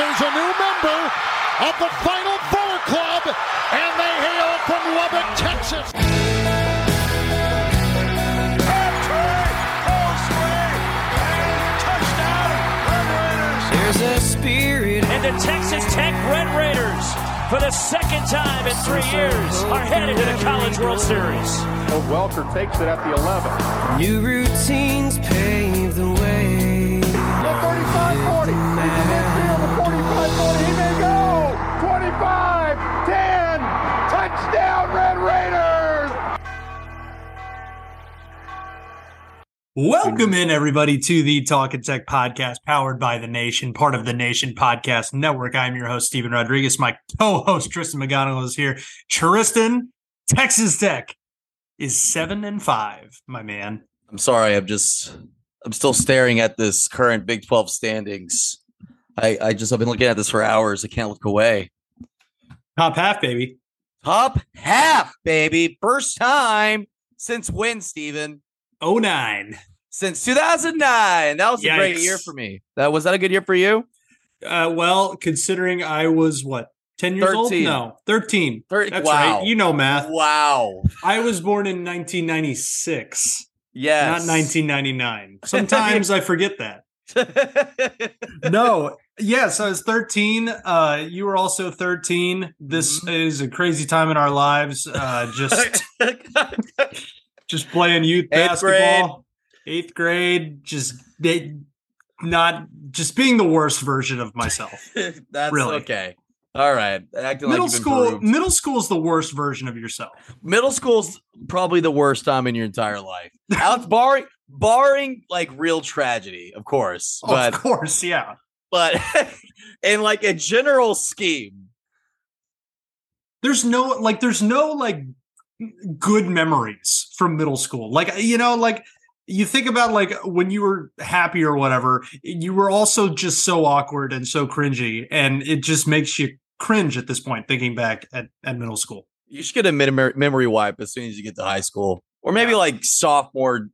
there's a new member of the Final Four Club, and they hail from Lubbock, Texas. There's a spirit And the Texas Tech Red Raiders, for the second time in three years, are headed to the College World Series. Welker takes it at the 11. New routines pave Welcome in, everybody, to the Talking Tech podcast powered by The Nation, part of the Nation Podcast Network. I'm your host, Steven Rodriguez. My co host, Tristan McGonigal, is here. Tristan, Texas Tech is seven and five, my man. I'm sorry. I'm just I'm still staring at this current Big 12 standings. I I just I've been looking at this for hours. I can't look away. Top half, baby. Top half, baby. First time since when, Steven? 09. Since 2009. That was a great year for me. That was that a good year for you? Uh, well, considering I was what, 10 years old? 13. No, 13. Thirty- That's wow. right. You know math. Wow. I was born in 1996, Yes. not 1999. Sometimes I forget that. no yes i was 13 uh you were also 13 this Mm-hmm. is a crazy time in our lives uh just just playing youth Eighth basketball eighth grade just they not just being the worst version of myself That's Really. okay. All right. Acting middle like school middle school is the worst version of yourself middle school's probably the worst time in your entire life. Alex, barring barring like real tragedy, of course. But of course yeah but in like a general scheme. there's no like there's no like good memories from middle school like you know like you think about like when you were happy or whatever you were also just so awkward and so cringy and it just makes you cringe at this point thinking back at, at middle school You should get a mem- memory wipe as soon as you get to high school, or maybe Yeah. like sophomore.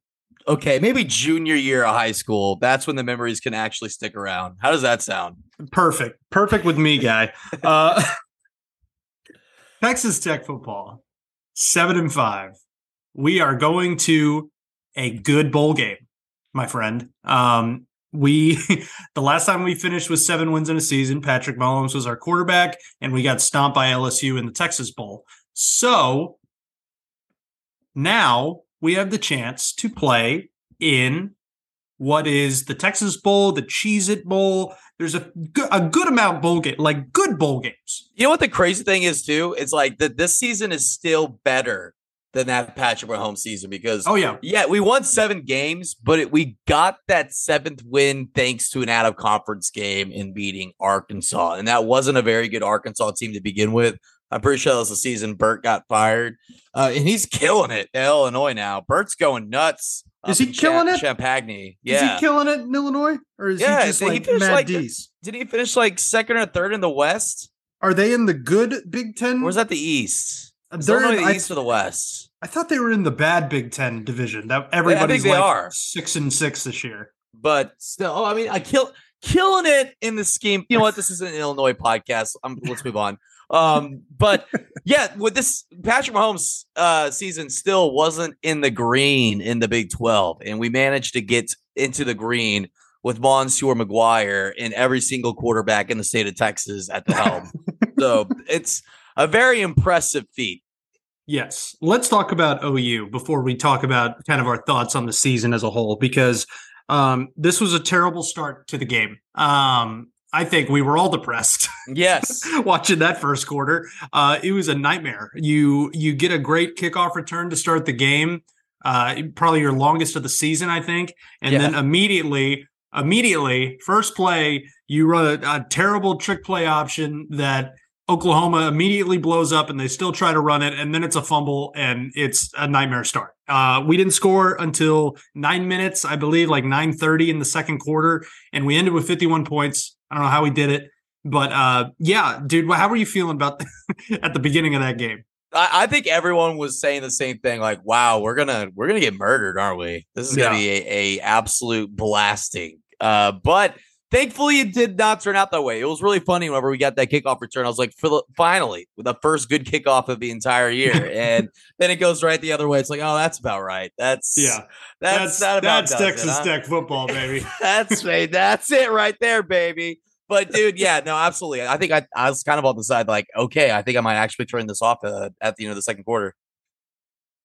Okay, maybe junior year of high school. That's when the memories can actually stick around. How does that sound? perfect perfect with me guy uh texas tech football seven and five. We are going to a good bowl game my friend. Um we the last time we finished with seven wins in a season patrick mahomes was our quarterback and we got stomped by lsu in the texas bowl. So now we have the chance to play in what is the Texas Bowl, the Cheez It Bowl. There's a, a good amount bowl game, like good bowl games. You know what the crazy thing is too? It's like that this season is still better than that Patrick Mahomes season because Oh yeah, yeah, we won seven games, but it, we got that seventh win thanks to an out of conference game in beating Arkansas, and that wasn't a very good Arkansas team to begin with. I'm pretty sure that was the season Burt got fired, uh, and he's killing it in Illinois now. Burt's going nuts. Is he in killing it? Champaign, Yeah. is he killing it in Illinois, or is Yeah, he just did he like finish Mad like- D's? Did he finish like second or third in the West, Are they in the good Big Ten? or was that the East? Is They're in- the I- East or the West? I thought they were in the bad Big Ten division. That everybody's they like are. six and six this year. but still, oh, I mean, I kill killing it in the scheme. You know what? This is an Illinois podcast. Um, let's move on. Um, but yeah, with this Patrick Mahomes uh season still wasn't in the green in the Big 12, and we managed to get into the green with Monsieur McGuire and every single quarterback in the state of Texas at the helm. so it's a very impressive feat. Yes. Let's talk about OU before we talk about kind of our thoughts on the season as a whole, because um, this was a terrible start to the game. Um, I think we were all depressed Yes. watching that first quarter. Uh, it was a nightmare. You you get a great kickoff return to start the game, uh, probably your longest of the season, I think, and Yeah. then immediately, immediately, first play, you run a, a terrible trick play option that Oklahoma immediately blows up, and they still try to run it, and then it's a fumble, and it's a nightmare start. Uh, we didn't score until nine minutes, I believe, like nine thirty in the second quarter, and we ended with fifty one points. I don't know how we did it. But uh, yeah, dude, how were you feeling about at the beginning of that game? I, I think everyone was saying the same thing. Like, wow, we're gonna we're gonna get murdered, aren't we? This is gonna Yeah. be a, a absolute blasting. Uh, but Thankfully, it did not turn out that way. It was really funny whenever we got that kickoff return. I was like, finally, the first good kickoff of the entire year. and then it goes right the other way. It's like, oh, that's about right. That's yeah. That's that's, that's Texas huh? Tech football, baby. that's right. That's it right there, baby. But dude, yeah, no, absolutely. I think I, I was kind of on the side, like, okay, I think I might actually turn this off uh, at the end of the second quarter.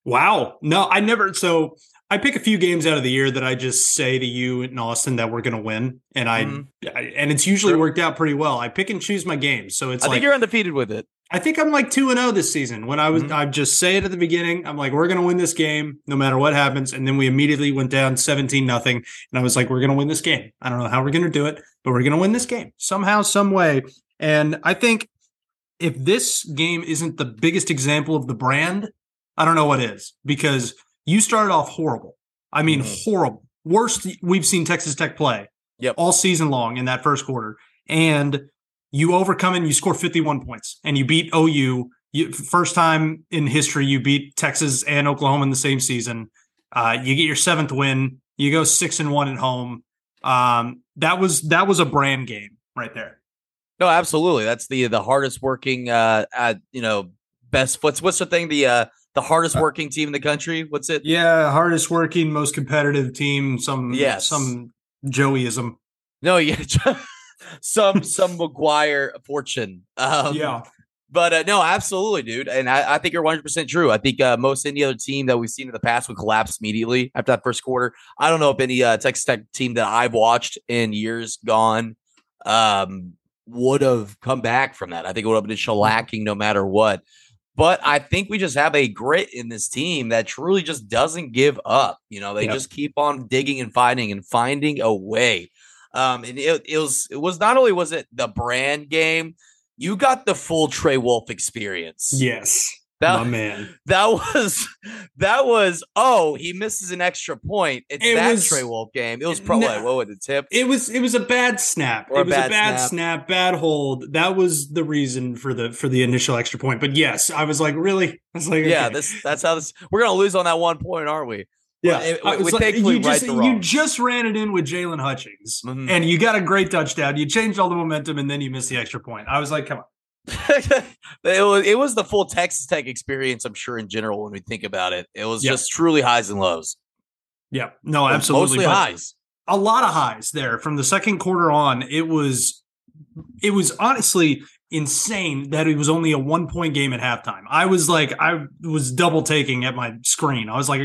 Wow. No, I never. So I pick a few games out of the year that I just say to you in Austin that we're going to win, and I, Mhm. I and it's usually worked out pretty well. I pick and choose my games, so it's I like think you're undefeated with it. I think I'm like two and zero this season. When I was, Mhm. I just say it at the beginning. I'm like, we're going to win this game no matter what happens, and then we immediately went down seventeen nothing, and I was like, we're going to win this game. I don't know how we're going to do it, but we're going to win this game somehow, some way. And I think if this game isn't the biggest example of the brand, I don't know what is because you started off horrible. I mean, Mhm. horrible. Worst we've seen Texas Tech play Yep. all season long in that first quarter. And you overcome it and you score 51 points and you beat OU. You, first time in history you beat Texas and Oklahoma in the same season. Uh, you get your seventh win. You go six and one at home. Um, that was that was a brand game right there. No, absolutely. That's the the hardest working uh at you know best what's what's the thing the uh the hardest working team in the country. What's it? Yeah, hardest working, most competitive team. Some Yes. some Joeyism. No, yeah, some some McGuire fortune. Um, yeah, But uh, no, absolutely, dude. And I, I think you're 100% true. I think uh, most any other team that we've seen in the past would collapse immediately after that first quarter. I don't know if any uh, Texas Tech team that I've watched in years gone um, would have come back from that. I think it would have been shellacking no matter what. But I think we just have a grit in this team that truly just doesn't give up. You know, they Yep. just keep on digging and fighting and finding a way. Um, and it, it was it was not only was it the brand game, you got the full Trey Wolff experience. yes, that my man. that was that was oh he misses an extra point. It's It that was- Trey Wolff game. It was probably No. like, what was it tip? It was it was a bad snap. Or it was bad a bad snap. snap. bad hold. That was the reason for the for the initial extra point. But yes, I was like, really? I was like, Yeah, this that's how this we're gonna lose on that one point, aren't we? yeah. it- we was like, you just right you just ran it in with Jaylon Hutchings, Mhm. and you got a great touchdown. You changed all the momentum, and then you missed the extra point. I was like, come on. it was it was the full Texas Tech experience, I'm sure, in general, when we think about it. It was Yeah. just truly highs and lows. Yeah, no, absolutely. Mostly highs. a lot of highs there from the second quarter on. It was it was honestly insane that it was only a one point game at halftime. I was like, I was double taking at my screen. I was like,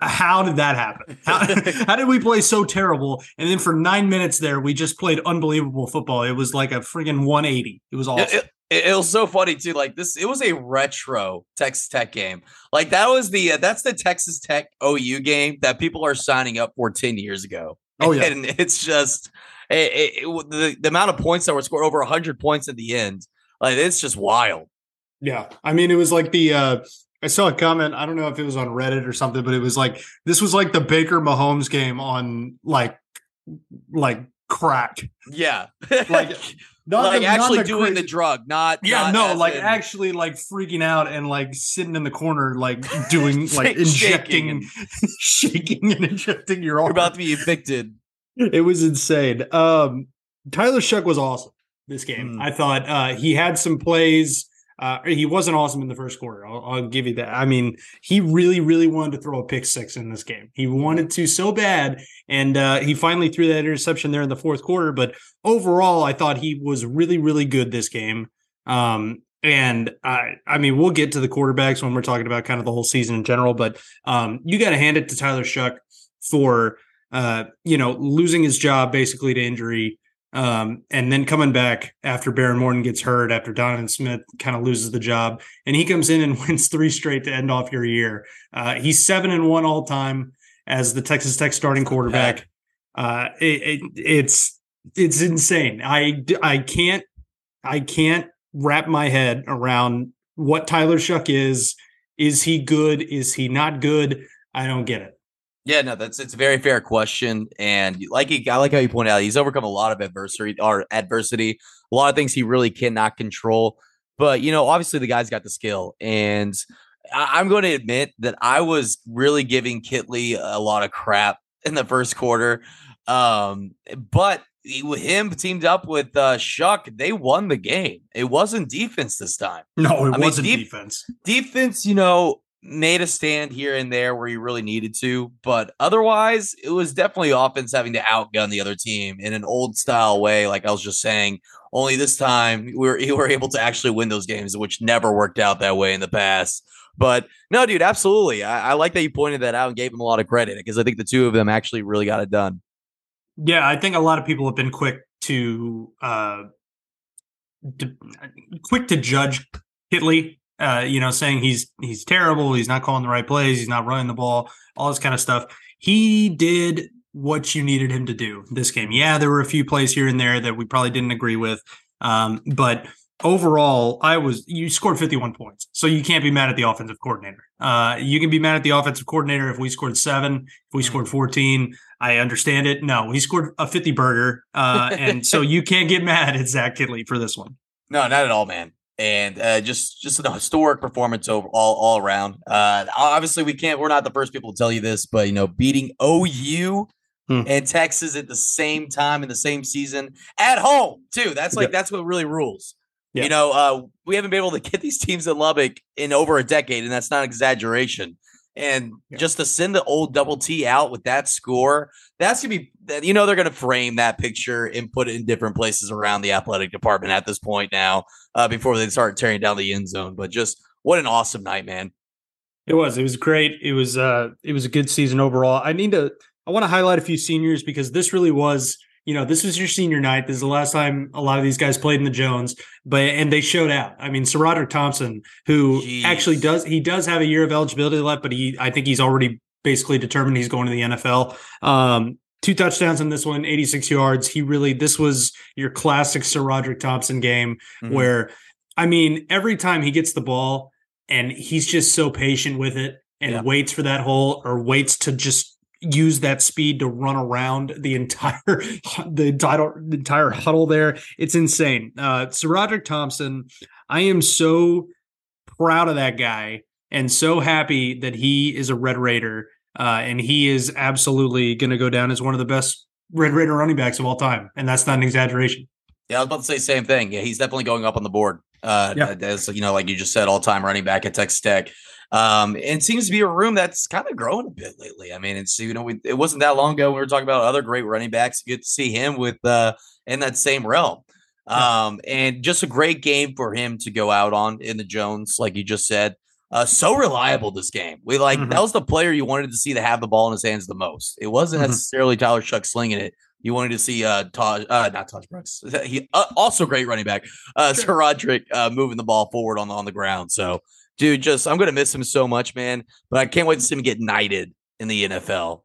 how did that happen? How, how did we play so terrible? And then for nine minutes there, we just played unbelievable football. It was like a friggin' 180. It was awesome. It, it- it was so funny too. Like this, it was a retro Texas Tech game. Like that was the uh, that's the Texas Tech OU game that people are signing up for ten years ago. Oh, yeah. and it's just it, it- it- the the amount of points that were scored over hundred points at the end. Like it's just wild. Yeah. I mean, it was like the uh I saw a comment, I don't know if it was on Reddit or something, but it was like this was like the Baker Mahomes game on like like crack. Yeah, Like, Not like the- not actually the doing the drug, not Yeah, not no, like in- actually like freaking out and like sitting in the corner, like doing like Shaking injecting shaking and injecting your You're arm. about to be evicted. it was insane. Um Tyler Shough was awesome this game. Mm. I thought uh he had some plays. Uh, he wasn't awesome in the first quarter. I'll, I'll give you that. I mean, he really, really wanted to throw a pick six in this game. He wanted to so bad, and uh, he finally threw that interception there in the fourth quarter. But overall, I thought he was really, really good this game. Um, and I, I mean, we'll get to the quarterbacks when we're talking about kind of the whole season in general. But um, you got to hand it to Tyler Shough for uh, you know losing his job basically to injury. Um, and then coming back after Behren Morton gets hurt, after Donovan Smith kind of loses the job, and he comes in and wins three straight to end off your year. Uh, he's seven and one all time as the Texas Tech starting quarterback. Uh, it, it, it's it's insane. I I can't I can't wrap my head around what Tyler Shough is. Is he good? Is he not good? I don't get it. Yeah, no, that's it's a very fair question, and like he, I like how you point out, he's overcome a lot of adversity or adversity, a lot of things he really cannot control. But you know, obviously the guy's got the skill, and I, I'm going to admit that I was really giving Kittley a lot of crap in the first quarter. Um, but he, him teamed up with uh, Shough, they won the game. It wasn't defense this time. No, it I wasn't deep- defense. Defense, you know, made a stand here and there where you really needed to, but otherwise, it was definitely offense having to outgun the other team in an old style way. Like I was just saying, only this time we were, we were able to actually win those games, which never worked out that way in the past. But no, dude, absolutely. I, I like that you pointed that out and gave him a lot of credit because I think the two of them actually really got it done. Yeah, I think a lot of people have been quick to uh d- quick to judge Kittley, uh, you know, saying he's he's terrible, he's not calling the right plays, he's not running the ball, all this kind of stuff. He did what you needed him to do this game. Yeah, there were a few plays here and there that we probably didn't agree with. Um, but overall, I was you scored 51 points. So you can't be mad at the offensive coordinator. Uh, you can be mad at the offensive coordinator if we scored seven, if we scored 14. I understand it. No, he scored a 50 burger. Uh, and so you can't get mad at Zach Kittley for this one. No, not at all, man. And uh, just just a historic performance over all all around. Uh, obviously, we can't. We're not the first people to tell you this, but you know, beating OU Hmm. and Texas at the same time in the same season at home too. That's like Yep. that's what really rules. Yeah. You know, uh, we haven't been able to get these teams in Lubbock in over a decade, and that's not exaggeration. And Yeah. just to send the old double T out with that score, that's gonna be that- you know they're gonna frame that picture and put it in different places around the athletic department at this point now, uh, before they start tearing down the end zone. But just what an awesome night, man. It was. It was great. It was uh it was a good season overall. I need to I want to highlight a few seniors because this really was, you know, this was your senior night. This is the last time a lot of these guys played in the Jones, but and they showed out. I mean, SaRodorick Thompson, who Jeez. actually does he does have a year of eligibility left, but he I think he's already basically determined he's going to the NFL. Um Two touchdowns in this one, 86 yards. He really, this was your classic SaRodorick Thompson game Mhm. where, I mean, every time he gets the ball and he's just so patient with it and Yeah. waits for that hole or waits to just use that speed to run around the entire the entire, the entire huddle there. It's insane. Uh SaRodorick Thompson, I am so proud of that guy and so happy that he is a Red Raider. Uh, and he is absolutely going to go down as one of the best Red Raider running backs of all time. And that's not an exaggeration. Yeah, I was about to say same thing. Yeah, he's definitely going up on the board. Uh, Yeah. as you know, like you just said, all time running back at Texas Tech. Um, and it seems to be a room that's kind of growing a bit lately. I mean, it's you know, we, it wasn't that long ago we were talking about other great running backs. Get to see him with uh in that same realm. Um, and just a great game for him to go out on in the Jones, like you just said. Uh, so reliable this game. We like Mhm. that was the player you wanted to see to have the ball in his hands the most. It wasn't Mhm. necessarily Tyler Shough slinging it. You wanted to see uh Tahj, uh not Tahj Brooks. He uh, also great running back. Uh SaRodorick uh moving the ball forward on the on the ground. So dude, just I'm gonna miss him so much, man. But I can't wait to see him get knighted in the NFL.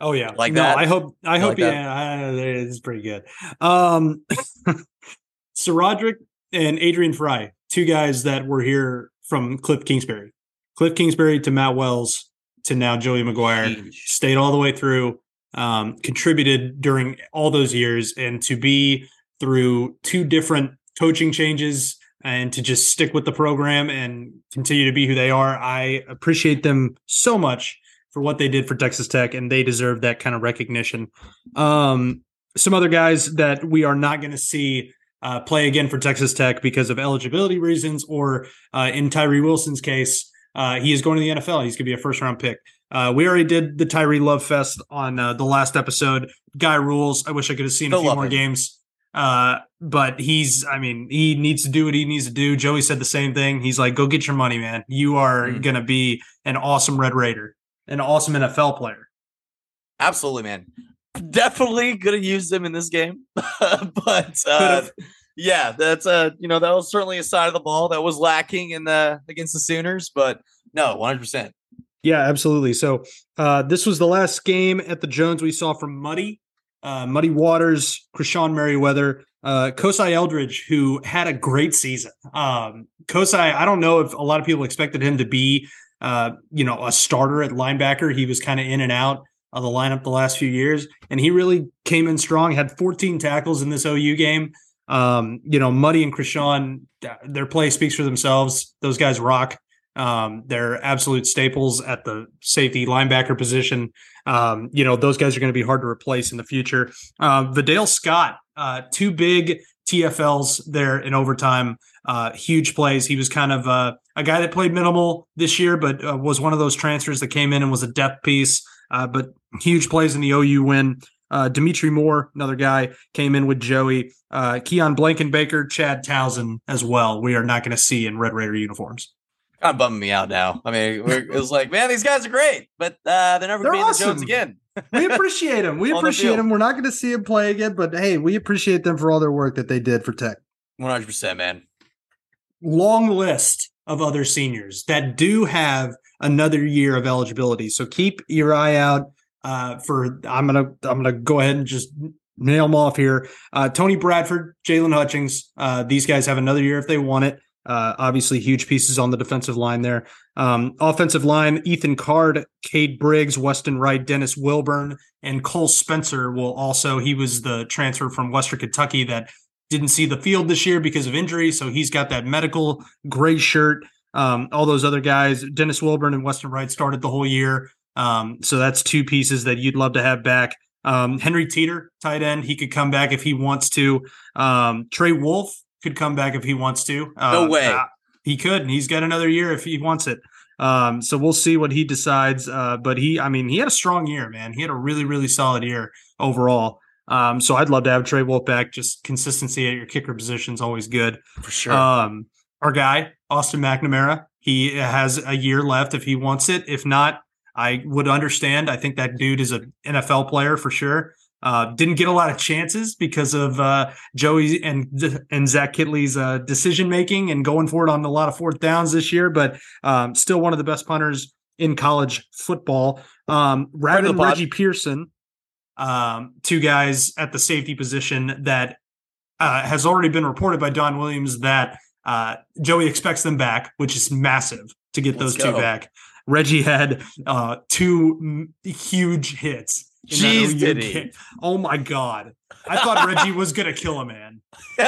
Oh yeah, Like no, that? I hope. I You hope. like yeah, I- it's pretty good. Um, SaRodorick and Adrian Frye, two guys that were here from Cliff Kingsbury, Cliff Kingsbury to Matt Wells to now Joey McGuire, stayed all the way through, um, contributed during all those years, and to be through two different coaching changes and to just stick with the program and continue to be who they are. I appreciate them so much for what they did for Texas Tech, and they deserve that kind of recognition. Um, some other guys that we are not going to see uh, play again for Texas Tech because of eligibility reasons, or uh, in Tyree Wilson's case, uh, he is going to the NFL. He's going to be a first round pick. Uh, we already did the Tyree Love Fest on uh, the last episode. Guy rules. I wish I could have seen Still a few more games. Uh, but he's, I mean, he needs to do what he needs to do. Joey said the same thing. He's like, go get your money, man. You are Mm. going to be an awesome Red Raider, an awesome NFL player. Absolutely, man. Definitely gonna use them in this game. but uh yeah, that's a, you know, that was certainly a side of the ball that was lacking in the against the Sooners, but no, 100 percent Yeah, absolutely. So uh, this was the last game at the Jones we saw from Muddy, uh, Muddy Waters, Krishon Merriweather, uh, Kosi Eldridge, who had a great season. Um, Kosi, I don't know if a lot of people expected him to be, uh, you know, a starter at linebacker. He was kind of in and out of the lineup the last few years, and he really came in strong. Had 14 tackles in this OU game. Um, you know, Muddy and Krishon, their play speaks for themselves. Those guys rock. Um, they're absolute staples at the safety linebacker position. Um, you know, those guys are going to be hard to replace in the future. Uh, Vidal Scott, uh, two big TFLs there in overtime, uh, huge plays. He was kind of uh, a guy that played minimal this year, but uh, was one of those transfers that came in and was a depth piece. Uh, but huge plays in the OU win. Uh, Dimitri Moore, another guy, came in with Joey. Uh, Keon Blankenbaker, Chad Towson as well. We are not going to see in Red Raider uniforms. Kind of bumming me out now. I mean, it was like, man, these guys are great, but uh, they're never going to be in the awesome. Jones again. we appreciate them. We appreciate them. We're not going to see them play again, but hey, we appreciate them for all their work that they did for Tech. One hundred percent, man. long list of other seniors that do have another year of eligibility. So keep your eye out uh, for. I'm gonna I'm gonna go ahead and just nail them off here. Uh, Tony Bradford, Jaylon Hutchings. Uh, these guys have another year if they want it. Uh, obviously, huge pieces on the defensive line there. Um, offensive line: Ethan Card, Cade Briggs, Weston Wright, Dennis Wilburn, and Cole Spencer will also. He was the transfer from Western Kentucky that didn't see the field this year because of injury, so he's got that medical gray shirt. Um, all those other guys, Dennis Wilburn and Weston Wright started the whole year. Um, so that's two pieces that you'd love to have back. Um, Henry Teeter, tight end, he could come back if he wants to. Um, Trey Wolff could come back if he wants to. Uh, No way. uh, he could, and he's got another year if he wants it. Um, so we'll see what he decides. Uh, but he, I mean, he had a strong year, man. He had a really, really solid year overall. Um, so I'd love to have Trey Wolff back. Just consistency at your kicker position is always good. For sure. Um, our guy, Austin McNamara, he has a year left if he wants it. If not, I would understand. I think that dude is an NFL player for sure. Uh, didn't get a lot of chances because of uh, Joey and and Zach Kittley's uh, decision making and going for it on a lot of fourth downs this year, but um, still one of the best punters in college football. Um, Ravin pod. Reggie Pearson, um, two guys at the safety position that uh, has already been reported by Don Williams that uh, Joey expects them back, which is massive to get Let's those two back. Reggie had uh, two m- huge hits. Jeez, did he? Oh my god! I thought Reggie was gonna kill a man.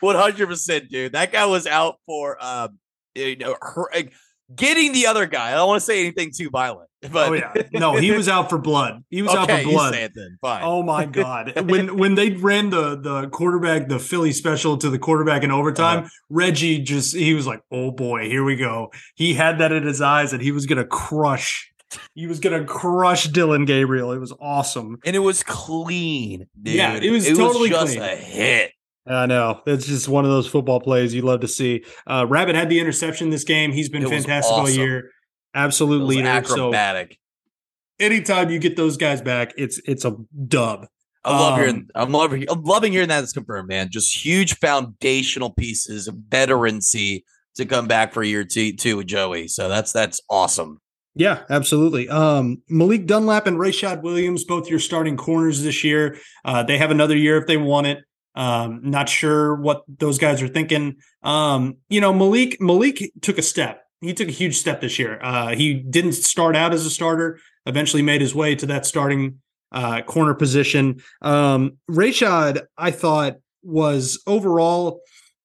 One hundred percent, dude. That guy was out for um, you know, her, like, getting the other guy. I don't want to say anything too violent, but oh yeah, no, he was out for blood. He was out okay, for you blood. say it then. Fine. Oh my god! when when they ran the the quarterback, the Philly special to the quarterback in overtime, Uh-huh. Reggie just he was like, "Oh boy, here we go." He had that in his eyes, and he was gonna crush. He was gonna crush Dillon Gabriel. It was awesome. and it was clean, dude. Yeah, it was it totally was just clean. a hit. I know it's just one of those football plays you love to see. Uh, Rabbit had the interception this game. He's been It fantastic all awesome. year. It Absolute leader. So acrobatic. anytime you get those guys back, it's it's a dub. I love Um, hearing. I'm loving. I'm loving hearing that it's confirmed, man. Just huge foundational pieces of veterancy to come back for year two, two with Joey. So that's that's awesome. Yeah, absolutely. Um, Malik Dunlap and Rayshad Williams, both your starting corners this year. Uh, they have another year if they want it. Um, not sure what those guys are thinking. Um, you know, Malik Malik took a step. He took a huge step this year. Uh, he didn't start out as a starter. Eventually, made his way to that starting uh, corner position. Um, Rayshad, I thought was overall.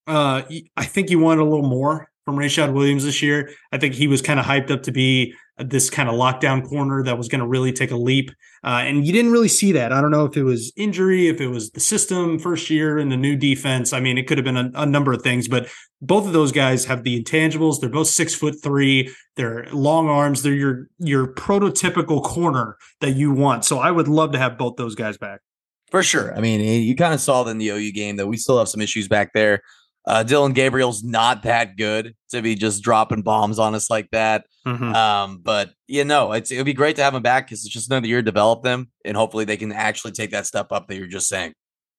Uh, I think you wanted a little more from Rayshad Williams this year. I think he was kind of hyped up to be this kind of lockdown corner that was going to really take a leap. Uh, and you didn't really see that. I don't know if it was injury, if it was the system first year and the new defense. I mean, it could have been a, a number of things, but both of those guys have the intangibles. They're both six foot three. They're long arms. They're your your prototypical corner that you want. So I would love to have both those guys back. For sure. I mean, you kind of saw it in the OU game that we still have some issues back there. Uh, Dillon Gabriel's not that good to be just dropping bombs on us like that. Mm-hmm. Um, but you know, it's it would be great to have him back because it's just another year to develop them, and hopefully they can actually take that step up that you're just saying.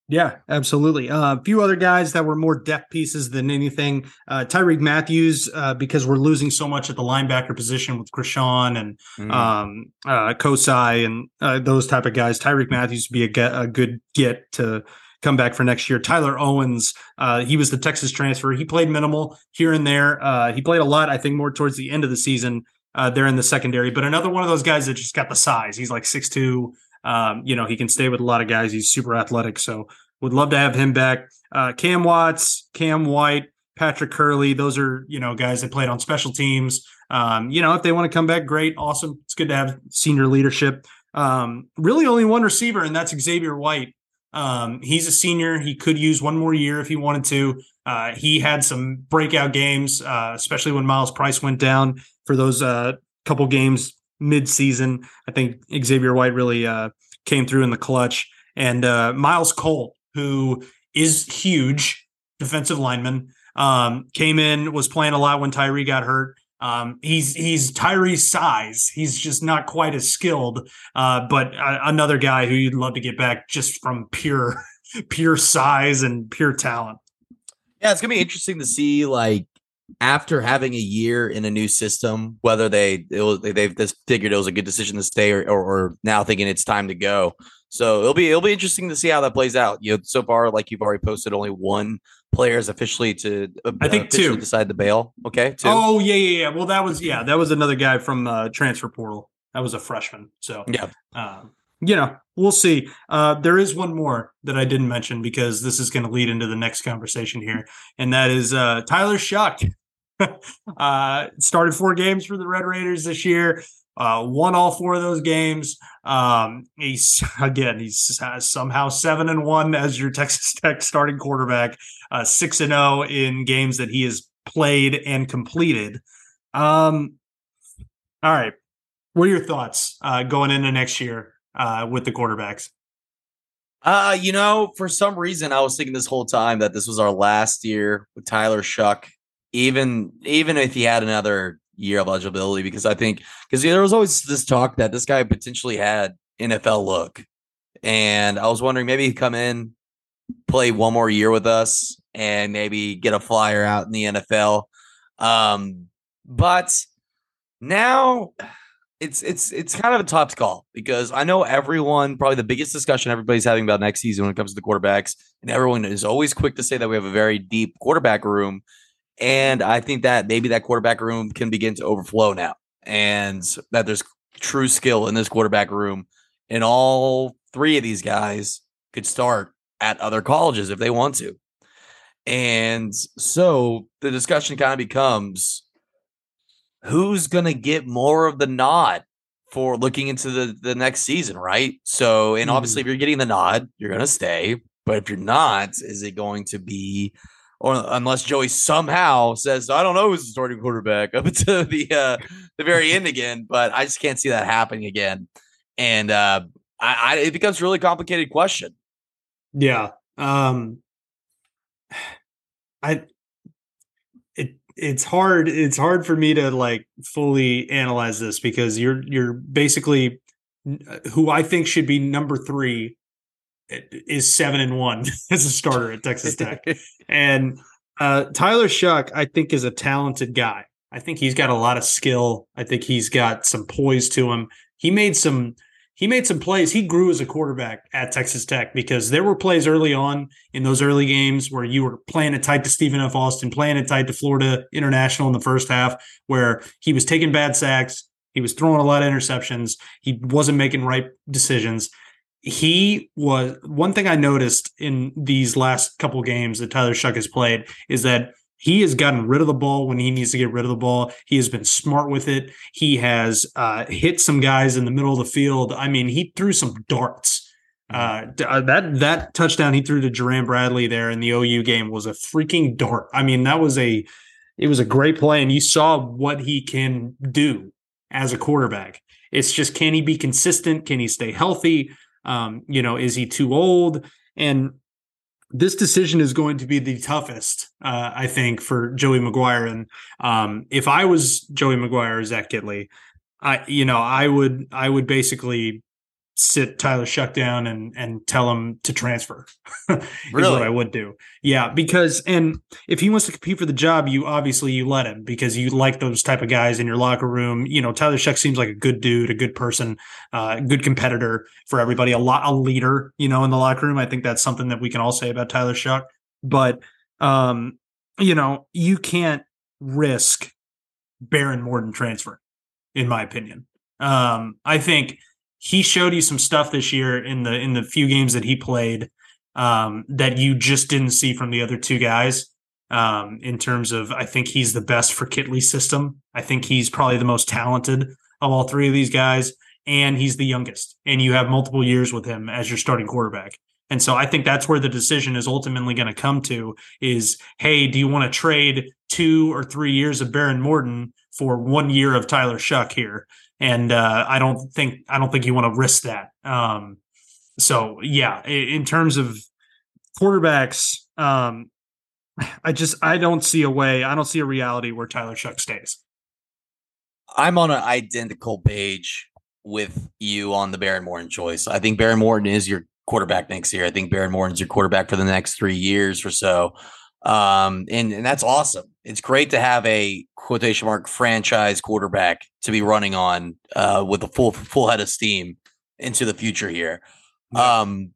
Yeah, absolutely. Uh, a few other guys that were more depth pieces than anything. Uh, Tyrique Matthews, uh, because we're losing so much at the linebacker position with Krishon and Mm. um, uh, Kosi and uh, those type of guys. Tyrique Matthews would be a, get, a good get to come back for next year. Tyler Owens, uh, he was the Texas transfer. He played minimal here and there. Uh, he played a lot, I think, more towards the end of the season. Uh, there in the secondary, but another one of those guys that just got the size. He's like six two. Um, you know, he can stay with a lot of guys. He's super athletic, so would love to have him back. Uh, Cam Watts, Cam White, Patrick Curley. Those are, you know, guys that played on special teams. Um, you know, if they want to come back, great, awesome. It's good to have senior leadership. Um, really only one receiver, and that's Xavier White. Um, he's a senior. He could use one more year if he wanted to. Uh, he had some breakout games, uh, especially when Myles Price went down for those uh, couple games mid-season. I think Xavier White really uh, came through in the clutch. And uh, Myles Cole, who is huge defensive lineman, um, came in, was playing a lot when Tyree got hurt. Um, he's he's Tyree's size. He's just not quite as skilled, uh, but another guy who you'd love to get back just from pure pure size and pure talent. Yeah, it's gonna be interesting to see like after having a year in a new system, whether they was, they've just figured it was a good decision to stay or, or, or, now thinking it's time to go. So it'll be it'll be interesting to see how that plays out. You know, so far, like you've already posted, only one player is officially to uh, I think two decide the bail. Okay, two. Oh yeah, yeah, yeah. Well, that was yeah, that was another guy from uh, transfer portal. That was a freshman. So yeah. Um, you know, we'll see. Uh, there is one more that I didn't mention because this is going to lead into the next conversation here, and that is uh, Tyler Shough. uh, started four games for the Red Raiders this year. Uh, won all four of those games. Um, he's again, he's somehow seven and one as your Texas Tech starting quarterback. Uh, six and zero in games that he has played and completed. Um, all right, what are your thoughts uh, going into next year uh, with the quarterbacks? Uh, you know, for some reason, I was thinking this whole time that this was our last year with Tyler Shough. even even if he had another year of eligibility, because I think because there was always this talk that this guy potentially had NFL look, and I was wondering maybe he'd come in, play one more year with us, and maybe get a flyer out in the NFL. Um, but now it's it's it's kind of a tough call because I know everyone probably the biggest discussion everybody's having about next season when it comes to the quarterbacks, and everyone is always quick to say that we have a very deep quarterback room, and I think that maybe that quarterback room can begin to overflow now, and that there's true skill in this quarterback room, and all three of these guys could start at other colleges if they want to, and so the discussion kind of becomes who's going to get more of the nod for looking into the, the next season, right? So, and obviously, mm. if you're getting the nod, you're going to stay. But if you're not, is it going to be, or unless Joey somehow says, I don't know who's the starting quarterback up until the uh, the very end again, but I just can't see that happening again. And uh, I, I it becomes a really complicated question. Yeah. Um, I it's hard it's hard for me to like fully analyze this because you're you're basically uh, who I think should be number 3 is 7 and 1 as a starter at Texas Tech. and uh, Tyler Shough, I think is a talented guy. I think he's got a lot of skill. I think he's got some poise to him. He made some he made some plays. He grew as a quarterback at Texas Tech because there were plays early on in those early games where you were playing it tight to Stephen F. Austin, playing it tight to Florida International in the first half, where he was taking bad sacks. He was throwing a lot of interceptions. He wasn't making right decisions. He was one thing I noticed in these last couple games that Tyler Shough has played is that he has gotten rid of the ball when he needs to get rid of the ball. He has been smart with it. He has uh, hit some guys in the middle of the field. I mean, he threw some darts. Uh, uh that that touchdown he threw to Jerand Bradley there in the OU game was a freaking dart. I mean, that was a it was a great play, and you saw what he can do as a quarterback. It's just can he be consistent? Can he stay healthy? Um, you know, is he too old? And this decision is going to be the toughest, uh, I think, for Joey McGuire. And um, if I was Joey McGuire or Zach Kittley, I, you know, I would, I would basically sit Tyler Shough down and and tell him to transfer. is what I would do. Yeah, because and if he wants to compete for the job, you obviously you let him because you like those type of guys in your locker room. You know, Tyler Shough seems like a good dude, a good person, uh, good competitor for everybody, a lot a leader, you know, in the locker room. I think that's something that we can all say about Tyler Shough. But um, you know, you can't risk Behren Morton transfer, in my opinion. Um, I think he showed you some stuff this year in the in the few games that he played um, that you just didn't see from the other two guys. um, in terms of I think he's the best for Kittley's system. I think he's probably the most talented of all three of these guys, and he's the youngest. And you have multiple years with him as your starting quarterback. And so I think that's where the decision is ultimately going to come to is, hey, do you want to trade two or three years of Behren Morton for one year of Tyler Shough here? And uh, I don't think I don't think you want to risk that. Um, so yeah, in terms of quarterbacks, um, I just I don't see a way. I don't see a reality where Tyler Shough stays. I'm on an identical page with you on the Behren Morton choice. I think Behren Morton is your quarterback next year. I think Behren Morton's your quarterback for the next three years or so. Um, and, and that's awesome. It's great to have a quotation mark franchise quarterback to be running on uh, with a full full head of steam into the future here. Yeah. Um,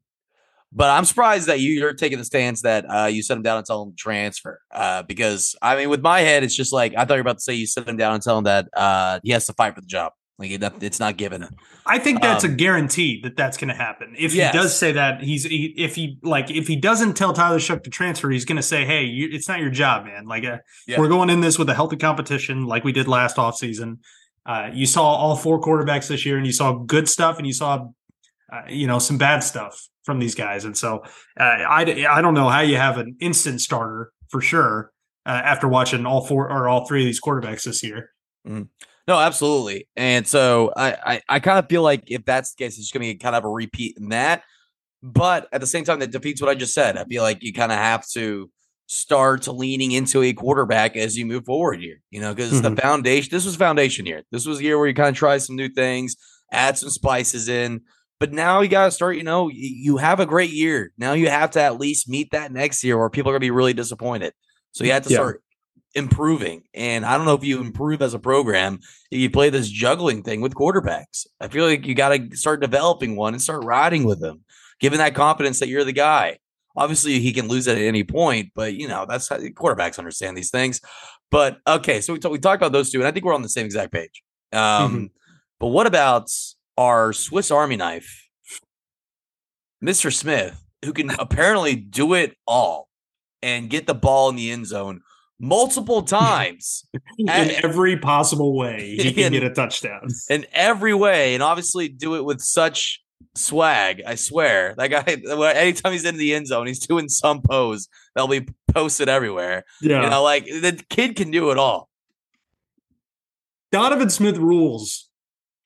but I'm surprised that you, are taking the stance that uh, you set him down and tell him to transfer. Uh, because I mean, with my head, it's just like I thought you were about to say you set him down and tell him that uh, he has to fight for the job. Like it, it's not given. I think that's um, a guarantee that that's going to happen. If yes. he does say that, he's he, if he like if he doesn't tell Tyler Shough to transfer, he's going to say, "Hey, you, it's not your job, man. Like uh, yeah. we're going in this with a healthy competition, like we did last offseason. Uh, you saw all four quarterbacks this year, and you saw good stuff, and you saw uh, you know some bad stuff from these guys. And so uh, I I don't know how you have an instant starter for sure uh, after watching all four or all three of these quarterbacks this year. Mm. No, absolutely. And so I, I, I kind of feel like if that's the case, it's going to be kind of a repeat in that. But at the same time, that defeats what I just said. I feel like you kind of have to start leaning into a quarterback as you move forward here, you know, because mm-hmm. the foundation, this was foundation here. This was a year where you kind of try some new things, add some spices in. But now you got to start, you know, you have a great year. Now you have to at least meet that next year or people are going to be really disappointed. So you have to yeah. start improving. And I don't know if you improve as a program, if you play this juggling thing with quarterbacks. I feel like you got to start developing one and start riding with them, giving that confidence that you're the guy. Obviously, he can lose at any point, but you know that's how quarterbacks understand these things. But okay, so we, talk, we talked about those two, and I think we're on the same exact page. Um, mm-hmm. But what about our Swiss Army knife, Mr. Smith, who can apparently do it all and get the ball in the end zone multiple times in every possible way he can in, get a touchdown in every way and obviously do it with such swag i swear that guy anytime he's in the end zone he's doing some pose that'll be posted everywhere yeah you know like the kid can do it all donovan smith rules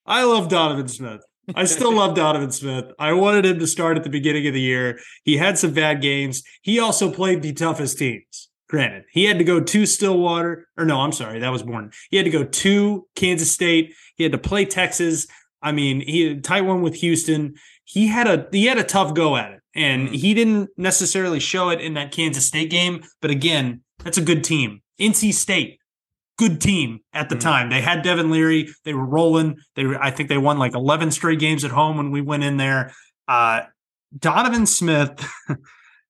i love donovan smith I still love Donovan Smith. I wanted him to start at the beginning of the year. He had some bad games. He also played the toughest teams. Granted, he had to go to Stillwater, or no, I'm sorry, that was Born. He had to go to Kansas State. He had to play Texas. I mean, he had a tight one with Houston. He had a he had a tough go at it, and mm. he didn't necessarily show it in that Kansas State game. But again, that's a good team. NC State, good team at the mm time. They had Devin Leary. They were rolling. They were, I think they won like 11 straight games at home when we went in there. Uh, Donovan Smith.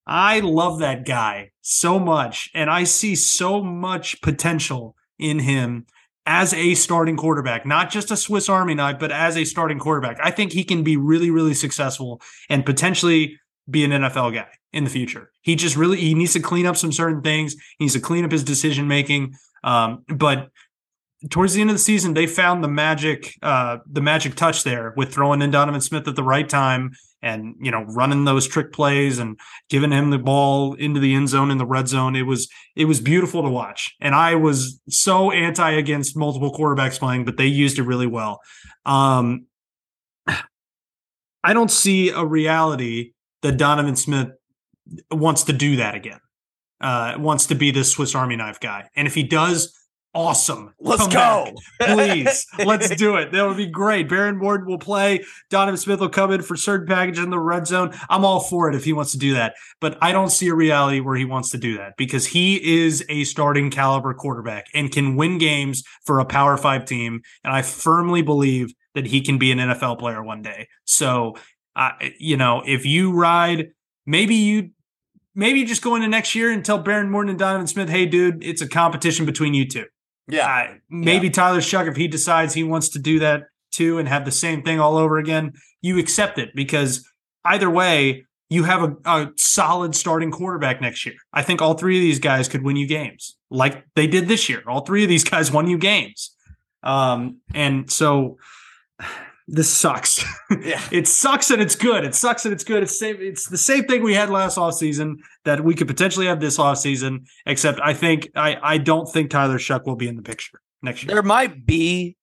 I love that guy so much, and I see so much potential in him as a starting quarterback, not just a Swiss Army knife, but as a starting quarterback. I think he can be really, really successful and potentially be an NFL guy in the future. He just really he needs to clean up some certain things. He needs to clean up his decision making. Um, but towards the end of the season, they found the magic, uh, the magic touch there with throwing in Donovan Smith at the right time and you know running those trick plays and giving him the ball into the end zone in the red zone. It was it was beautiful to watch. And i was so anti against multiple quarterbacks playing but they used it really well. Um i don't see a reality that donovan smith wants to do that again uh wants to be this swiss army knife guy. And if he does awesome. Let's Come go. Back, please. Let's do it. That would be great. Behren Morton will play. Donovan Smith will come in for certain package in the red zone. I'm all for it if he wants to do that. But I don't see a reality where he wants to do that because he is a starting caliber quarterback and can win games for a power five team. And I firmly believe that he can be an NFL player one day. So, uh, you know, if you ride, maybe you maybe just go into next year and tell Behren Morton and Donovan Smith, hey, dude, it's a competition between you two. Yeah. Maybe yeah. Tyler Shough, if he decides he wants to do that too and have the same thing all over again, you accept it because either way, you have a, a solid starting quarterback next year. I think all three of these guys could win you games like they did this year. All three of these guys won you games. Um, and so this sucks. Yeah. it sucks and it's good. It sucks and it's good. It's same, it's the same thing we had last offseason that we could potentially have this offseason, except I think I, I don't think Tyler Shough will be in the picture next year. There might be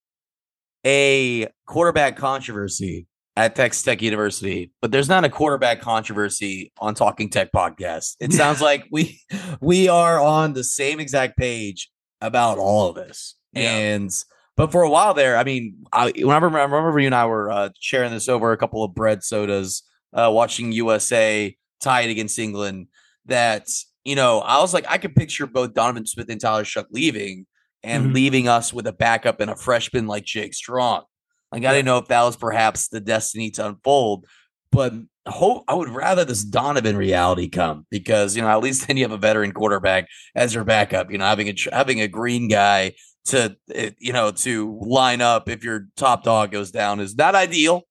a quarterback controversy at Texas Tech University, but there's not a quarterback controversy on Talking Tech podcast. It sounds like we we are on the same exact page about all of this. Yeah. And but for a while there, I mean, I remember I remember you and I were uh, sharing this over a couple of bread sodas, uh, watching USA tie it against England. That you know, I was like, I could picture both Donovan Smith and Tyler Shough leaving and Mhm. leaving us with a backup and a freshman like Jake Strong. Like I didn't know if that was perhaps the destiny to unfold, but hope I would rather this Donovan reality come because you know at least then you have a veteran quarterback as your backup. You know having a having a green guy to eh, you know to line up if your top dog goes down is not ideal.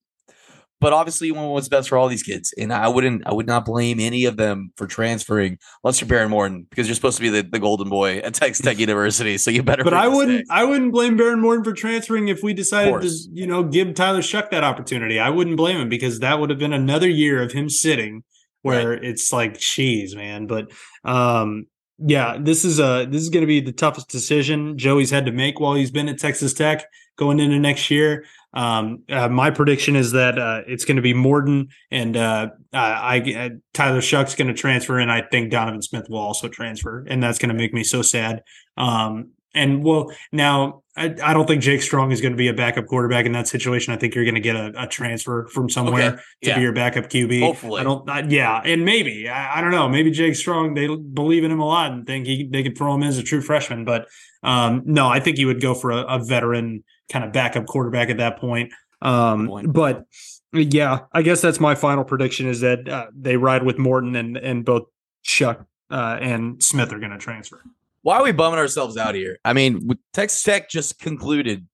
But obviously, you want what's best for all these kids, and I wouldn't, I would not blame any of them for transferring, unless you're Behren Morton, because you're supposed to be the, the golden boy at Texas Tech University. So you better. But I wouldn't stay. I wouldn't blame Behren Morton for transferring if we decided to, you know, give Tyler Shough that opportunity. I wouldn't blame him because that would have been another year of him sitting where it's like cheese, man. But um yeah, this is a this is going to be the toughest decision Joey's had to make while he's been at Texas Tech going into next year. Um, uh, my prediction is that uh, it's going to be Morton and uh, I, I Tyler Shough's going to transfer, and I think Donovan Smith will also transfer, and that's going to make me so sad. Um, and well, now I, I don't think Jake Strong is going to be a backup quarterback in that situation. I think you're going to get a, a transfer from somewhere Okay, to yeah. be your backup QB. Hopefully. I don't. I, yeah, and maybe I, I don't know. Maybe Jake Strong they believe in him a lot and think he they could throw him in as a true freshman. But um, no, I think you would go for a, a veteran kind of backup quarterback at that point. Um, but yeah, I guess that's my final prediction is that uh, they ride with Morton and and both Shough uh, and Smith are going to transfer. Why are we bumming ourselves out here? I mean, Texas Tech just concluded.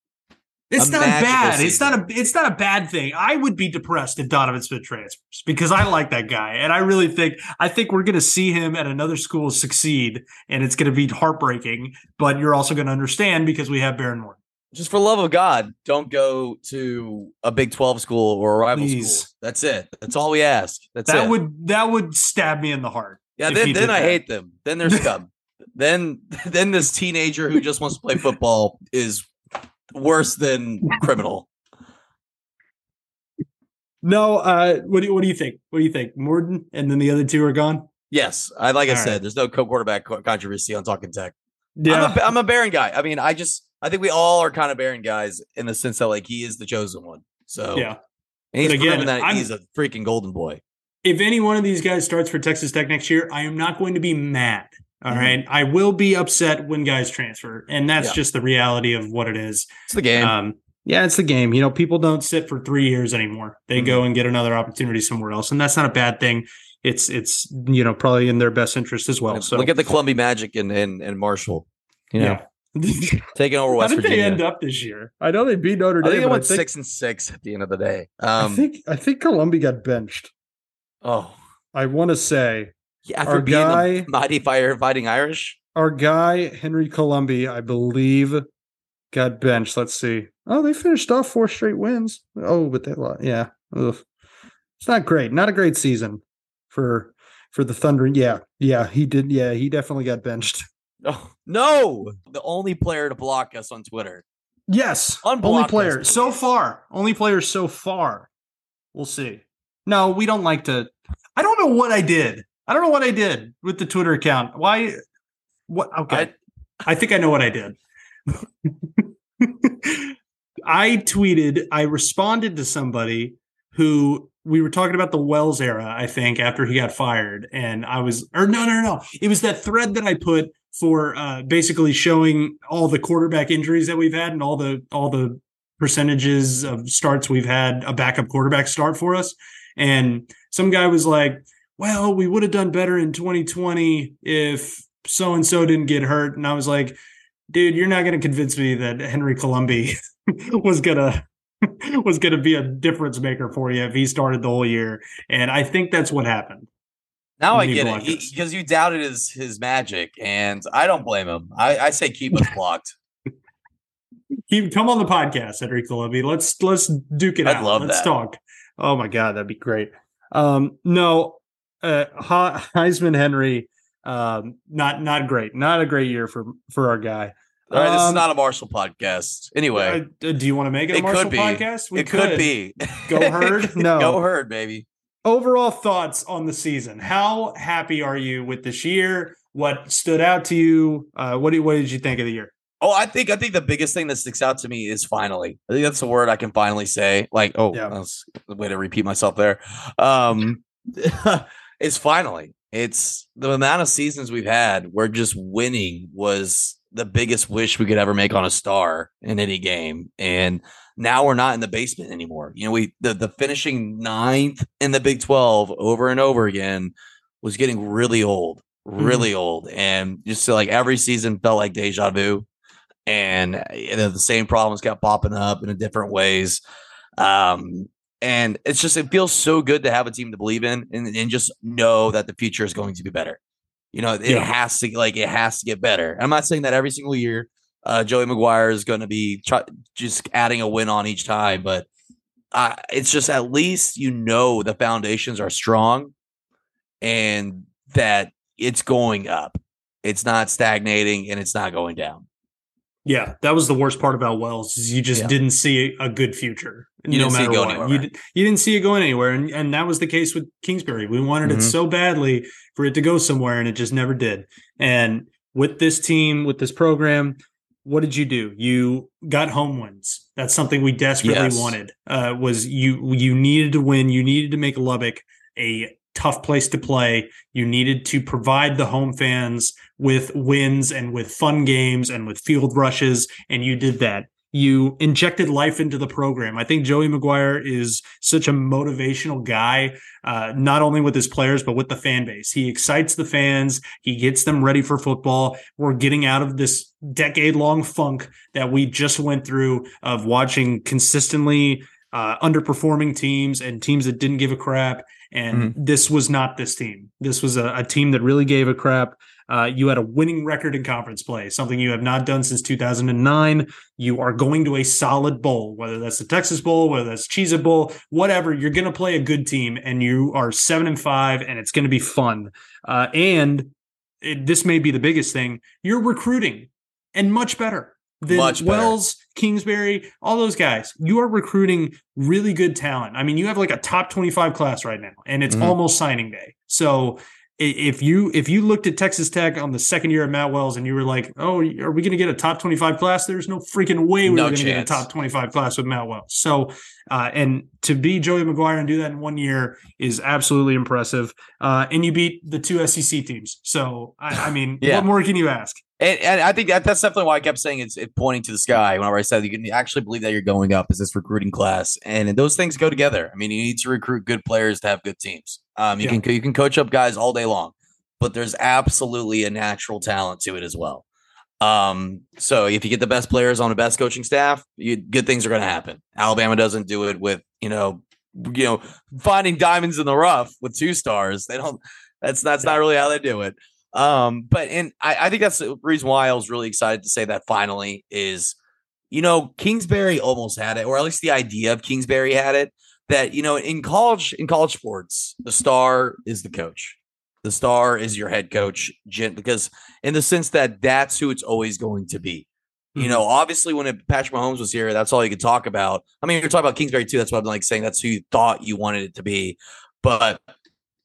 It's not bad. It's not a it's not a bad thing. I would be depressed if Donovan Smith transfers because I like that guy and I really think I think we're going to see him at another school succeed and it's going to be heartbreaking. But you're also going to understand because we have Behren Morton. Just for love of God, don't go to a Big Twelve school or a rival Please. school. That's it. That's all we ask. That's That it. would that would stab me in the heart. yeah. Then, then I that. hate them. Then they're scum. Then then this teenager who just wants to play football is worse than criminal. No, uh, what do you, what do you think? What do you think? Morton? and then the other two are gone. Yes, I like I said, right. there's no co-quarterback controversy on Talking Tech. Yeah, I'm a, I'm a Behren guy. I mean, I just I think we all are kind of Behren guys in the sense that like he is the chosen one. So yeah. and he's But again, that I'm- he's a freaking golden boy. if any one of these guys starts for Texas Tech next year, I am not going to be mad. All Mhm. right, I will be upset when guys transfer, and that's Yeah. just the reality of what it is. It's the game. Um, yeah, it's the game. You know, people don't sit for three years anymore. They Mhm. go and get another opportunity somewhere else, and that's not a bad thing. It's it's you know probably in their best interest as well. Look- So Look at the Colombi Magic and and, and Marshall. You know, yeah. taking over West How West did they end up this year? I know they beat Notre I Dame. think it but went think, six and six at the end of the day. I Um, think I think Colombi got benched. oh, I want to say yeah, after Our being guy- the mighty fire fighting Irish. our guy Henry Colombi, I believe, got benched. Let's see. Oh, they finished off four straight wins. Oh, but they lost. Yeah, Ugh. it's not great. Not a great season for for the Thunder. Yeah, yeah, he did. Yeah, he definitely got benched. Oh no, the only player to block us on Twitter. Yes, Unblock only us, player so far. Only player so far. We'll see. No, we don't like to. I don't know what I did. I don't know what I did with the Twitter account. Why? What? Okay, I, think I know what I did. I tweeted. I responded to somebody who we were talking about the Wells era. I think after he got fired, and I was, or no, no, no, it was that thread that I put for uh, basically showing all the quarterback injuries that we've had and all the all the percentages of starts we've had a backup quarterback start for us. And some guy was like, "Well, we would have done better in 2020 if so and so didn't get hurt." And I was like, "Dude, you're not going to convince me that Henry Colombi was gonna was going to be a difference maker for you if he started the whole year. And I think that's what happened. Now I get it because you doubted his his magic, and I don't blame him. I, I say keep us blocked. He come on the podcast, Enrico Levy. Let's let's duke it I'd out. love let's that. talk. Oh my god, that'd be great. Um, no, uh, Heisman Henry, um, not not great. Not a great year for for our guy. All right, this is Um, not a Marshall podcast. Anyway, Uh, do you want to make it a it Marshall could be. podcast? We it could, be. Go Herd? No. Go herd, baby. overall thoughts on the season. How happy are you with this year? What stood out to you? Uh, what, did, what did you think of the year? Oh, I think I think the biggest thing that sticks out to me is finally. I think that's the word I can finally say. Like, oh, Yeah. that's the way to repeat myself there. Um, is finally. It's the amount of seasons we've had where just winning was the biggest wish we could ever make on a star in any game, and now we're not in the basement anymore. You know, we the the finishing ninth in the Big Twelve over and over again was getting really old, really old, and just like every season felt like deja vu and you know, the same problems kept popping up in different ways. Um, and it's just it feels so good to have a team to believe in and, and just know that the future is going to be better. You know, it Yeah. has to like it has to get better. I'm not saying that every single year. Uh, Joey McGuire is going to be try- just adding a win on each time, but uh, it's just at least you know the foundations are strong and that it's going up. It's not stagnating and it's not going down. Yeah, that was the worst part about Wells. Is you just Yeah. didn't see a good future. You no didn't see it matter go what. anywhere, You, you didn't see it going anywhere, and and that was the case with Kingsbury. We wanted Mhm. it so badly for it to go somewhere, and it just never did. And with this team, with this program, what did you do? You got home wins. That's something we desperately Yes. wanted. Uh, was you you needed to win. You needed to make Lubbock a tough place to play. You needed to provide the home fans with wins and with fun games and with field rushes, and you did that. You injected life into the program. I think Joey McGuire is such a motivational guy, uh, not only with his players, but with the fan base. He excites the fans, he gets them ready for football. We're getting out of this decade long funk that we just went through of watching consistently uh, underperforming teams and teams that didn't give a crap. And this was not this team. This was a, a team that really gave a crap. Uh, you had a winning record in conference play, something you have not done since 2009. You are going to a solid bowl, whether that's the Texas Bowl, whether that's Cheez It Bowl, whatever. You're going to play a good team, and you are seven and five, and it's going to be fun. Uh, and it, this may be the biggest thing: you're recruiting, and much better than Much better. Wells, Kingsbury, all those guys. You are recruiting really good talent. I mean, you have like a top 25 class right now, and it's Mhm. almost signing day. So if you if you looked at Texas Tech on the second year of Matt Wells and you were like, "Oh, are we going to get a top 25 class?" There's no freaking way we No were going to get a top 25 class with Matt Wells. So, uh, and to be Joey McGuire and do that in one year is absolutely impressive. Uh, and you beat the two SEC teams. So, I, I mean, Yeah. what more can you ask? And, and I think that that's definitely why I kept saying it's it pointing to the sky whenever I said you can actually believe that you're going up as this recruiting class, and those things go together. I mean, you need to recruit good players to have good teams. Um, you Yeah. can you can coach up guys all day long, but there's absolutely a natural talent to it as well. Um, so if you get the best players on the best coaching staff, you, good things are going to happen. Alabama doesn't do it with you know, you know, finding diamonds in the rough with two stars. They don't. That's that's not really how they do it. Um, but and I, I think that's the reason why I was really excited to say that finally is, you know, Kingsbury almost had it, or at least the idea of Kingsbury had it. That you know, in college, in college sports, the star is the coach. The star is your head coach, because in the sense that that's who it's always going to be. You know, obviously, when it, Patrick Mahomes was here, that's all you could talk about. I mean, you're talking about Kingsbury too. That's what I'm like saying. That's who you thought you wanted it to be, but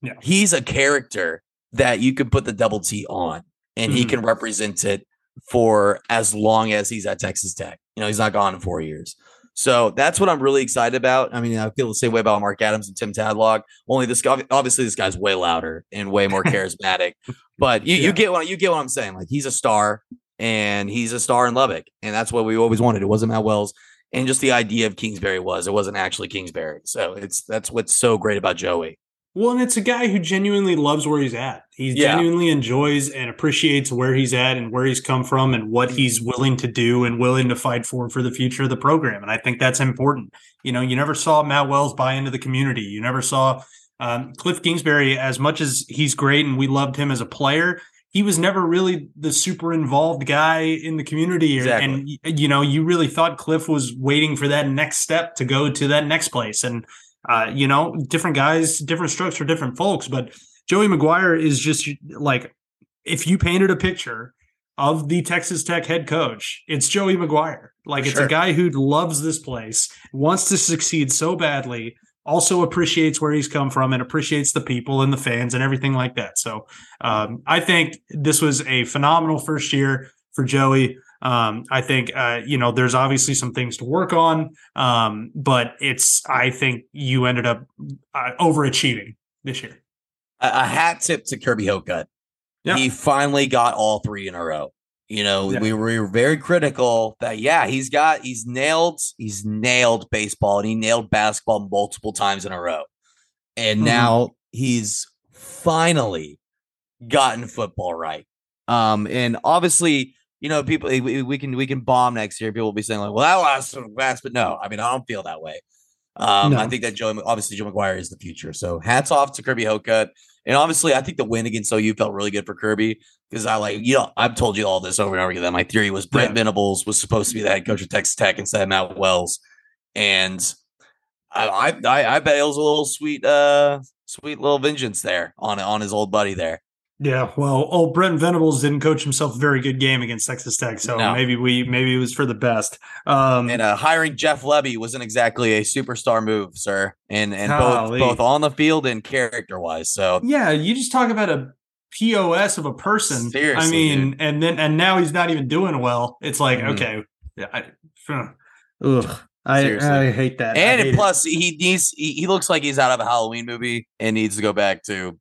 Yeah. he's a character that you can put the double T on, and he Mhm. can represent it for as long as he's at Texas Tech. You know, he's not gone in four years. So that's what I'm really excited about. I mean, I feel the same way about Mark Adams and Tim Tadlock. Only this guy, obviously, this guy's way louder and way more charismatic. But you, Yeah. you get what you get what I'm saying. Like he's a star, and he's a star in Lubbock, and that's what we always wanted. It wasn't Matt Wells, and just the idea of Kingsbury was it wasn't actually Kingsbury. So it's that's what's so great about Joey. Well, and it's a guy who genuinely loves where he's at. He Yeah. genuinely enjoys and appreciates where he's at and where he's come from and what he's willing to do and willing to fight for for the future of the program. And I think that's important. You know, you never saw Matt Wells buy into the community. You never saw um, Kliff Kingsbury, as much as he's great and we loved him as a player, he was never really the super involved guy in the community. Exactly. And, you know, you really thought Kliff was waiting for that next step to go to that next place. And, uh, you know, different guys, different strokes for different folks. But Joey McGuire is just like, if you painted a picture of the Texas Tech head coach, it's Joey McGuire. Like, it's a guy who loves this place, wants to succeed so badly, also appreciates where he's come from and appreciates the people and the fans and everything like that. So, um, I think this was a phenomenal first year for Joey. Um, I think uh, you know there's obviously some things to work on, um, but it's I think you ended up uh, overachieving this year. a, a hat tip to Kirby Hocutt. Yeah. He finally got all three in a row. You know, Yeah. we were very critical that yeah, he's got he's nailed he's nailed baseball and he nailed basketball multiple times in a row. And Mhm. now he's finally gotten football right. Um and obviously, you know, people we, we can we can bomb next year. People will be saying like, "Well, that last last," but no, I mean, I don't feel that way. Um, I think that Joe, obviously, Joe McGuire is the future. So hats off to Kirby Hocutt. And obviously, I think the win against OU felt really good for Kirby because I like, you know, I've told you all this over and over again that my theory was Brent Yeah. Venables was supposed to be the head coach of Texas Tech instead of Matt Wells. And I, I, I, I bet it was a little sweet, uh, sweet little vengeance there on on his old buddy there. Yeah, well, old Brent Venables didn't coach himself a very good game against Texas Tech, so No. maybe we maybe it was for the best. Um, And uh, hiring Jeff Lebby wasn't exactly a superstar move, sir. And and Golly. both both on the field and character wise. So yeah, you just talk about a POS of a person. Seriously, I mean, and then and now he's not even doing well. It's like Mhm. okay, yeah, I, huh. Ugh. I, Seriously. I hate that. And hate it. plus he needs he, he looks like he's out of a Halloween movie and needs to go back to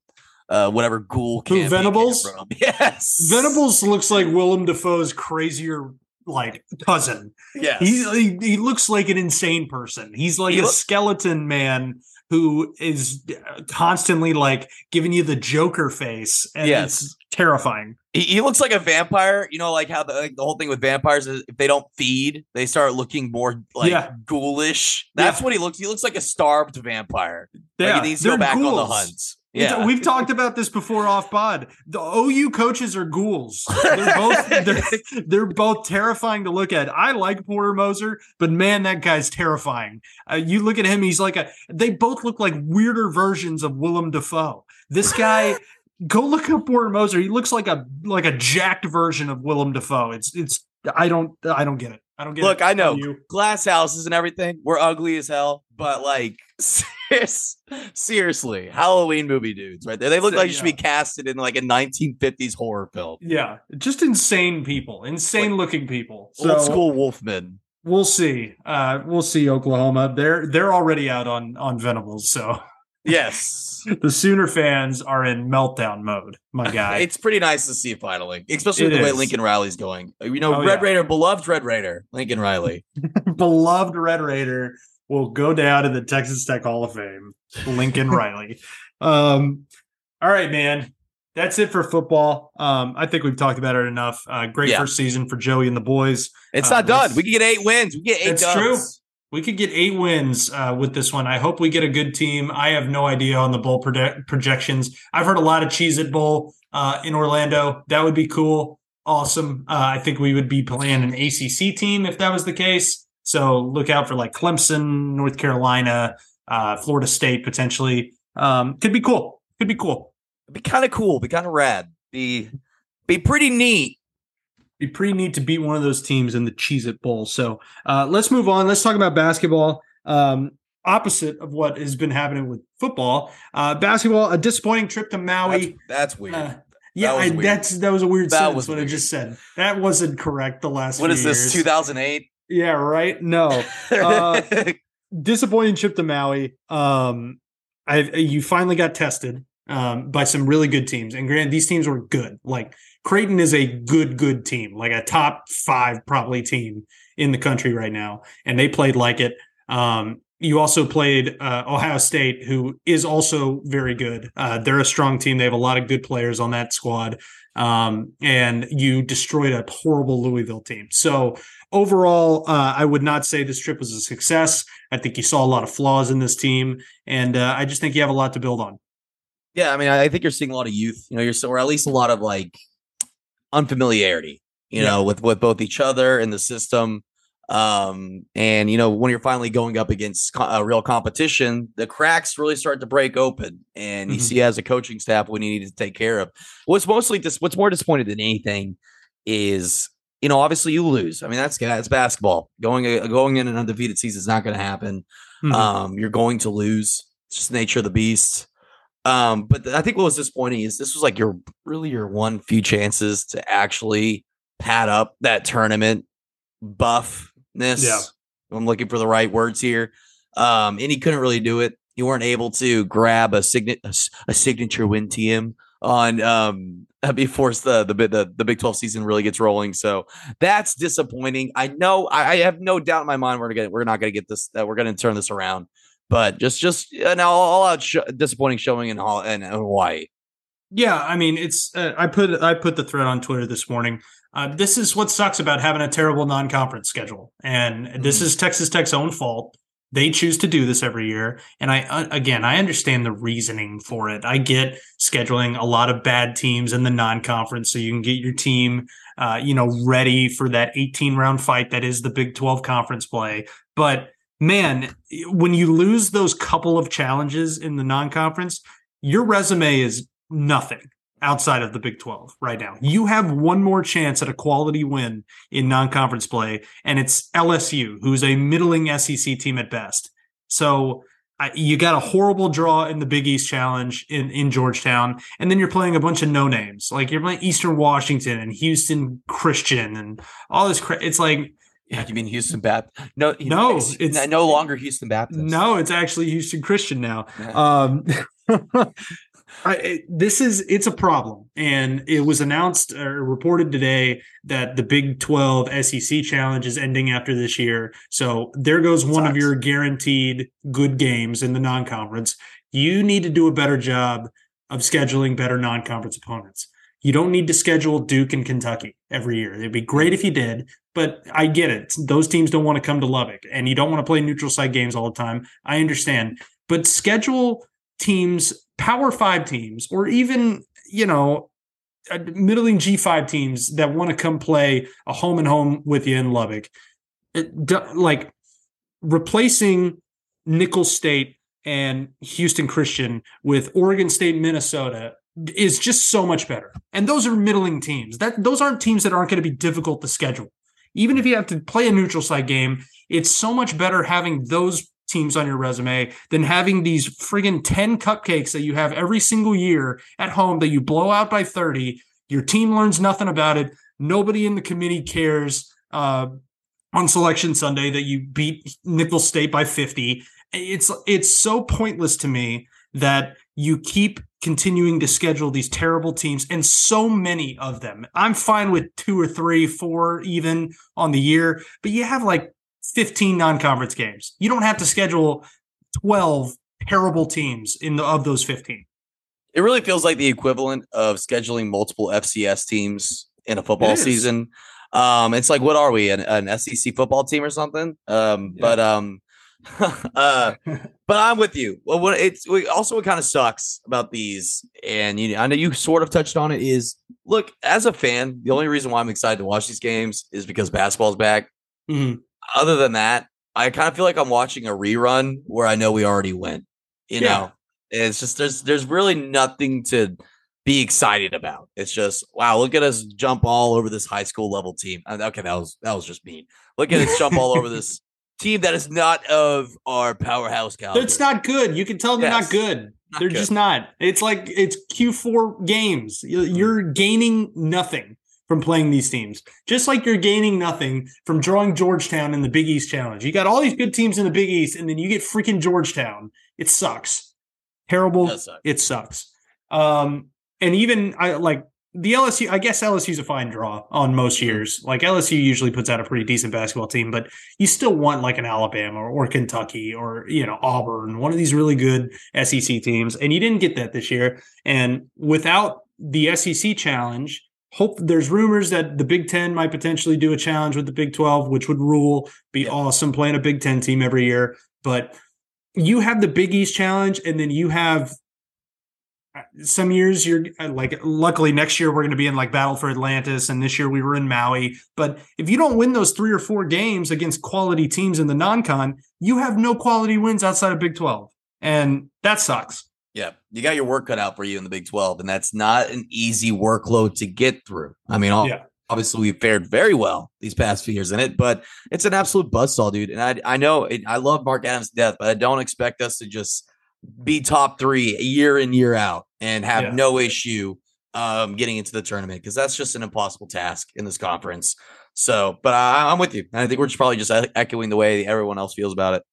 uh whatever ghoul Who, camp he came Venables? from. Yes. Venables looks like Willem Dafoe's crazier like cousin. Yes. He, he looks like an insane person. He's like He a look- skeleton man who is constantly like giving you the Joker face, and Yes. it's terrifying. he, he looks like a vampire. You know, like how the like the whole thing with vampires is if they don't feed, they start looking more like Yeah. ghoulish. That's Yeah. what he looks. He looks like a starved vampire. Like he needs to go they're back on the ghouls. Hunt. It's- Yeah. we've talked about this before off pod. The OU coaches are ghouls. They're both they're, they're both terrifying to look at. I like Porter Moser, but man, that guy's terrifying. Uh, you look at him; he's like a. They both look like weirder versions of Willem Dafoe. This guy, go look up Porter Moser. He looks like a like a jacked version of Willem Dafoe. It's it's. I don't I don't get it. I don't get it. Look, it. I know You. glass houses and everything. We're ugly as hell, but like seriously, Halloween movie dudes right there. They look like you should be casted in like a 1950s horror film. Yeah, just insane people, insane looking people. Old So- school Wolfman. We'll see. Uh, we'll see. Oklahoma. They're they're already out on on Venables, so Yes. the Sooner fans are in meltdown mode. My guy. It's pretty nice to see finally, especially It the way. Lincoln Riley's going. You know, Oh, Red yeah. Raider, beloved Red Raider, Lincoln Riley. Beloved Red Raider will go down in the Texas Tech Hall of Fame. Lincoln Riley. Um, all right, man. That's it for football. Um, I think we've talked about it enough. Uh, great Yeah. first season for Joey and the boys. It's Uh, not done. We can get eight wins. We get eight It's dubs. true. We could get eight wins uh, with this one. I hope we get a good team. I have no idea on the bowl proje- projections. I've heard a lot of Cheez It Bowl uh, in Orlando. That would be cool. Awesome. Uh, I think we would be playing an ACC team if that was the case. So look out for like Clemson, North Carolina, uh, Florida State potentially. Um, could be cool. Could be cool. It'd be kind of cool. Be kind of rad. Be be pretty neat. be pretty neat to beat one of those teams in the Cheez It Bowl. So uh, let's move on. Let's talk about basketball. Um, opposite of what has been happening with football. Uh, basketball, a disappointing trip to Maui. that's weird. Uh, yeah, was I, weird. that's that was a weird That sentence was what I just said. That wasn't correct. The last what is this? 2008. Yeah, right. No, Uh, disappointing trip to Maui. Um, I you finally got tested um, by some really good teams, and granted, these teams were good. Like Creighton is a good, good team, like a top five probably team in the country right now, and they played like it. Um, you also played uh, Ohio State, who is also very good. Uh, they're a strong team. They have a lot of good players on that squad. Um, and you destroyed a horrible Louisville team. So overall, uh, I would not say this trip was a success. I think you saw a lot of flaws in this team, and uh, I just think you have a lot to build on. Yeah, I mean, I think you're seeing a lot of youth. You know, you're so, or at least a lot of like unfamiliarity. You yeah. know, with with both each other and the system. Um, and you know, when you're finally going up against co- a real competition, the cracks really start to break open, and you mm-hmm. see as a coaching staff what you need to take care of. What's mostly dis- what's more disappointed than anything is you know, obviously you lose. I mean, that's that's basketball. Going uh, going in an undefeated season is not going to happen. Mm-hmm. Um, you're going to lose. It's just nature of the beast. Um, but I think what was disappointing is this was like your really your one few chances to actually pad up that tournament buffness. Yeah. I'm looking for the right words here. Um, and he couldn't really do it. You weren't able to grab a signet a, a signature win team on um before the, the the the Big 12 season really gets rolling. So that's disappointing. I know I, I have no doubt in my mind we're gonna get we're not gonna get this that we're gonna turn this around but just just an all out sh- disappointing showing in, in Hawaii. Yeah, I mean, it's uh, I put I put the thread on Twitter this morning. Uh, this is what sucks about having a terrible non-conference schedule, and this is Texas Tech's own fault. They choose to do this every year, and I uh, again I understand the reasoning for it. I get scheduling a lot of bad teams in the non-conference, so you can get your team, uh, you know, ready for that 18 round fight that is the Big 12 conference play. But man, when you lose those couple of challenges in the non-conference, your resume is nothing outside of the Big 12 right now. You have one more chance at a quality win in non-conference play, and it's LSU, who's a middling SEC team at best. So you got a horrible draw in the Big East Challenge in, in Georgetown, and then you're playing a bunch of no names. Like you're playing Eastern Washington and Houston Christian and all this. Cra- it's like yeah, you mean Houston Baptist? No, no, it's, it's no longer Houston Baptist. No, it's actually Houston Christian now. Um, I, this is it's a problem, and it was announced uh, or reported today that the Big Twelve SEC Challenge is ending after this year. So there goes one Sucks. of your guaranteed good games in the non-conference. You need to do a better job of scheduling better non-conference opponents. You don't need to schedule Duke and Kentucky every year. It'd be great if you did, but I get it. Those teams don't want to come to Lubbock and you don't want to play neutral site games all the time. I understand. But schedule teams, power five teams, or even, you know, uh, middling G5 teams that want to come play a home and home with you in Lubbock. It, like replacing Nicholls State and Houston Christian with Oregon State, Minnesota is just so much better. And those are middling teams. That those aren't teams that aren't going to be difficult to schedule. Even if you have to play a neutral site game, it's so much better having those teams on your resume than having these friggin' 10 cupcakes that you have every single year at home that you blow out by 30. Your team learns nothing about it. Nobody in the committee cares uh, on selection Sunday that you beat Nicholls State by 50. It's it's so pointless to me that you keep continuing to schedule these terrible teams and so many of them. I'm fine with two or three, four even on the year, but you have like 15 non-conference games. You don't have to schedule 12 terrible teams in the of those 15. It really feels like the equivalent of scheduling multiple FCS teams in a football season. Um, it's like, what are we, an, an SEC football team or something? Um, yeah. but um, uh, but I'm with you. Well, what it's we, also what kind of sucks about these, and you, know, I know you sort of touched on it. Is look as a fan, the only reason why I'm excited to watch these games is because basketball's back. Mm-hmm. Other than that, I kind of feel like I'm watching a rerun where I know we already went. You yeah. know, it's just there's there's really nothing to be excited about. It's just wow, look at us jump all over this high school level team. Uh, okay, that was that was just mean. Look at us jump all over this team that is not of our powerhouse caliber. It's not good. You can tell they're yes. not good. Not they're good. just not. It's like it's Q4 games. Mm-hmm. You're gaining nothing from playing these teams. Just like you're gaining nothing from drawing Georgetown in the Big East Challenge. You got all these good teams in the Big East, and then you get freaking Georgetown. It sucks. Terrible. It, suck. it sucks. Um, and even I like the LSU, I guess LSU's a fine draw on most years. Like LSU usually puts out a pretty decent basketball team, but you still want like an Alabama or, or Kentucky or you know Auburn, one of these really good SEC teams, and you didn't get that this year. And without the SEC challenge, hope there's rumors that the Big Ten might potentially do a challenge with the Big Twelve, which would rule, be awesome playing a Big Ten team every year. But you have the Big East challenge, and then you have some years you're uh, like luckily next year we're going to be in like battle for atlantis and this year we were in maui. But if you don't win those three or four games against quality teams in the non-con you have no quality wins outside of big 12 and that sucks Yeah, you got your work cut out for you in the Big 12, and that's not an easy workload to get through. I mean, all, Yeah. obviously we fared very well these past few years in it, but it's an absolute buzzsaw, dude. And I I know it, I love Mark Adams to death, but I don't expect us to just be top three year in year out and have Yeah. no issue um, getting into the tournament because that's just an impossible task in this conference. So, but I, I'm with you, and I think we're just probably just echoing the way everyone else feels about it.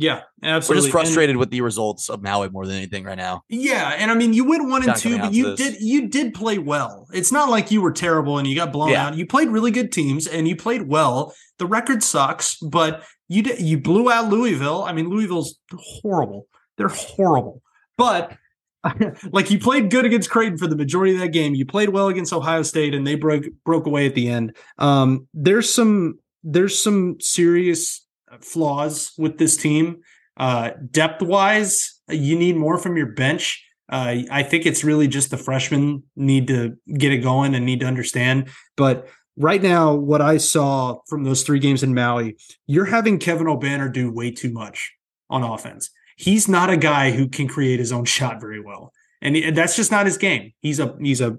Yeah absolutely. We're just And- frustrated with the results of Maui more than anything right now. Yeah, and I mean you went one and two, but you this. did you did play well. It's not like you were terrible and you got blown Yeah. out. You played really good teams and you played well. The record sucks, but you did you blew out Louisville. I mean Louisville's horrible. They're horrible. But like you played good against Creighton for the majority of that game. You played well against Ohio State and they broke broke away at the end. Um there's some there's some serious flaws with this team. Uh, depth wise, you need more from your bench. Uh, I think it's really just the freshmen need to get it going and need to understand. But right now, what I saw from those three games in Maui, you're having Kevin Obanor do way too much on offense. He's not a guy who can create his own shot very well, and that's just not his game. He's a he's a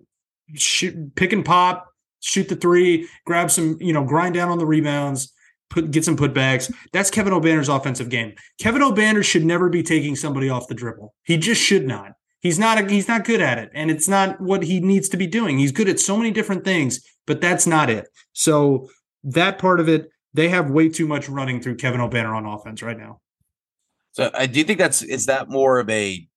shoot, pick and pop, shoot the three, grab some, you know, grind down on the rebounds, put get some putbacks. That's Kevin Obanor's offensive game. Kevin Obanor should never be taking somebody off the dribble. He just should not. He's not a, he's not good at it, and it's not what he needs to be doing. He's good at so many different things, but that's not it. So that part of it, they have way too much running through Kevin Obanor on offense right now. So I do you think that's is that more of a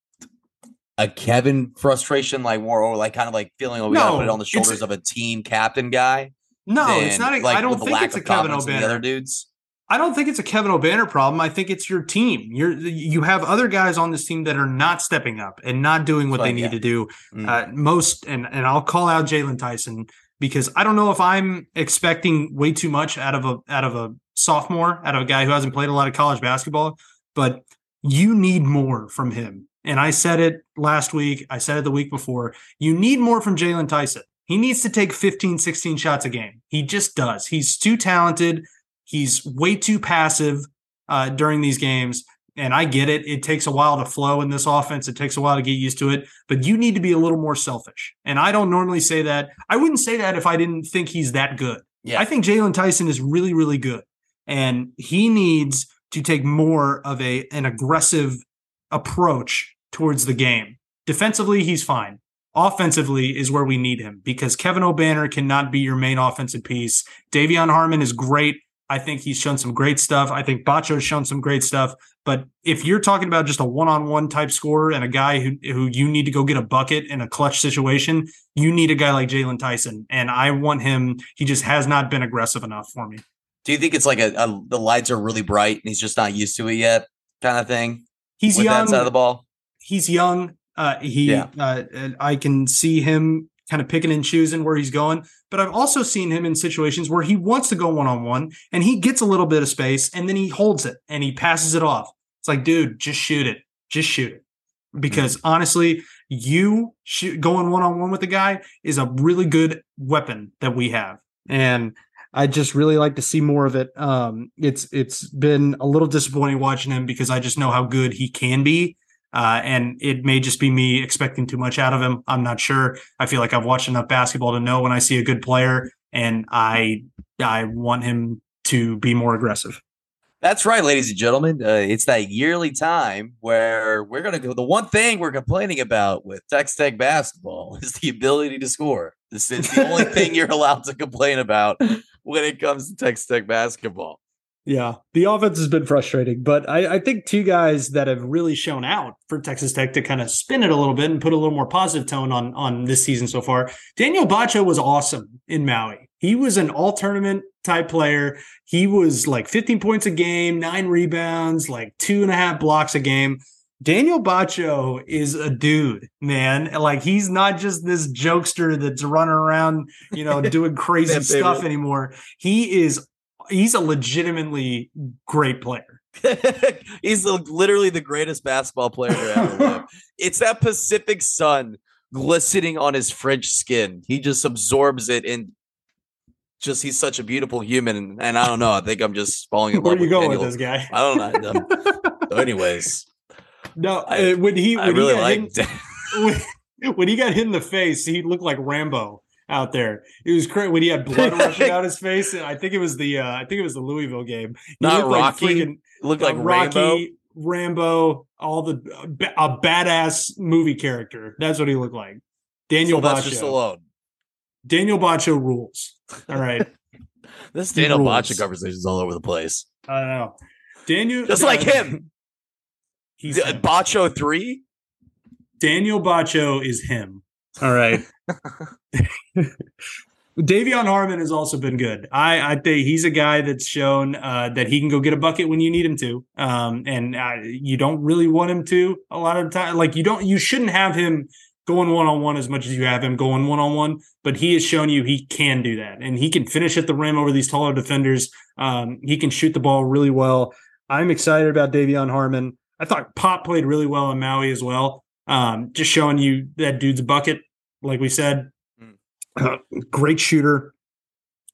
a Kevin frustration, like more or like kind of like feeling like we gotta put it on the shoulders of a team captain guy? No, it's not. A, like I don't think it's a Kevin Obanor. The other dudes. I don't think it's a Kevin Obanor problem. I think it's your team. You're you have other guys on this team that are not stepping up and not doing what Right, they need yeah. to do. Mm. Uh, most and and I'll call out Jaylon Tyson because I don't know if I'm expecting way too much out of a out of a sophomore, out of a guy who hasn't played a lot of college basketball, but you need more from him. And I said it last week. I said it the week before. You need more from Jaylon Tyson. He needs to take 15, 16 shots a game. He just does. He's too talented. He's way too passive uh, during these games. And I get it. It takes a while to flow in this offense. It takes a while to get used to it, but you need to be a little more selfish. And I don't normally say that. I wouldn't say that if I didn't think he's that good. Yeah. I think Jaylon Tyson is really, really good. And he needs to take more of a an aggressive approach towards the game. Defensively, he's fine. Offensively is where we need him because Kevin Obanor cannot be your main offensive piece. De'Vion Harmon is great. I think he's shown some great stuff. I think Batcho's shown some great stuff. But if you're talking about just a one-on-one type scorer and a guy who who you need to go get a bucket in a clutch situation, you need a guy like Jaylon Tyson. And I want him. He just has not been aggressive enough for me. Do you think it's like a, a the lights are really bright and he's just not used to it yet, kind of thing? He's young. that side of the ball. he's young. Uh, he, Yeah. uh, I can see him kind of picking and choosing where he's going. But I've also seen him in situations where he wants to go one on one and he gets a little bit of space and then he holds it and he passes it off. It's like, dude, just shoot it, just shoot it. Because honestly, you shoot, going one on one with the guy is a really good weapon that we have, and I just really like to see more of it. Um, it's it's been a little disappointing watching him because I just know how good he can be. Uh, and it may just be me expecting too much out of him. I'm not sure. I feel like I've watched enough basketball to know when I see a good player, and I I want him to be more aggressive. That's right, ladies and gentlemen. Uh, it's that yearly time where we're going to go. The one thing we're complaining about with Texas Tech basketball is the ability to score. This is the only thing you're allowed to complain about when it comes to Texas Tech basketball. Yeah, the offense has been frustrating, but I, I, think two guys that have really shown out for Texas Tech to kind of spin it a little bit and put a little more positive tone on on this season so far. Daniel Batcho was awesome in Maui. He was an all tournament type player. He was like 15 points a game, nine rebounds, like two and a half blocks a game. Daniel Batcho is a dude, man. Like he's not just this jokester that's running around, you know, doing crazy stuff anymore. He is he's a legitimately great player. he's literally the greatest basketball player ever. It's that Pacific sun glistening on his French skin. He just absorbs it and just he's such a beautiful human. And, I don't know. I think I'm just falling in love. Where you with going with this guy? I don't know. so anyways, no. I, uh, when he when I really like hit, when, when he got hit in the face, he looked like Rambo out there. It was crazy when he had blood rushing out his face. and I think it was the uh, I think it was the Louisville game. He Not looked Rocky. Like freaking, looked like uh, Rocky, Rambo. Rambo, all the a badass movie character. That's what he looked like. Daniel Sylvester Batcho. Stallone. Daniel Batcho rules. All right. This Daniel rules. Batcho conversation is all over the place. I don't know. Daniel Just like uh, him. He's D- him. Batcho three. Daniel Batcho is him. All right. De'Vion Harmon has also been good. I, I think he's a guy that's shown uh, that he can go get a bucket when you need him to, um, and uh, you don't really want him to a lot of the time. Like you don't, you shouldn't have him going one on one as much as you have him going one on one. But he has shown you he can do that, and he can finish at the rim over these taller defenders. Um, he can shoot the ball really well. I'm excited about De'Vion Harmon. I thought Pop played really well in Maui as well. Um, just showing you that dude's bucket, like we said. Uh, great shooter.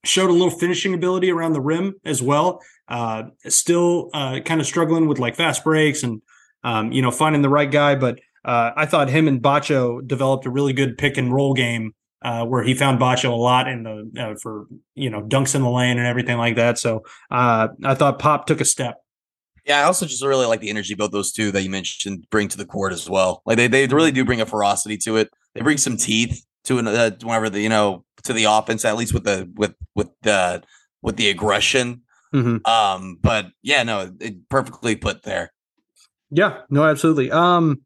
Showed a little finishing ability around the rim as well. Uh, still uh, kind of struggling with like fast breaks and um, you know finding the right guy. But uh, I thought him and Batcho developed a really good pick and roll game uh, where he found Batcho a lot in the uh, for you know dunks in the lane and everything like that. So uh, I thought Pop took a step. Yeah, I also just really like the energy both those two that you mentioned bring to the court as well. Like they, they really do bring a ferocity to it. They bring some teeth to an uh, whenever the you know to the offense at least with the with with the with the aggression. Mhm. Um, but yeah, no, it perfectly put there. Yeah, no, absolutely. Um,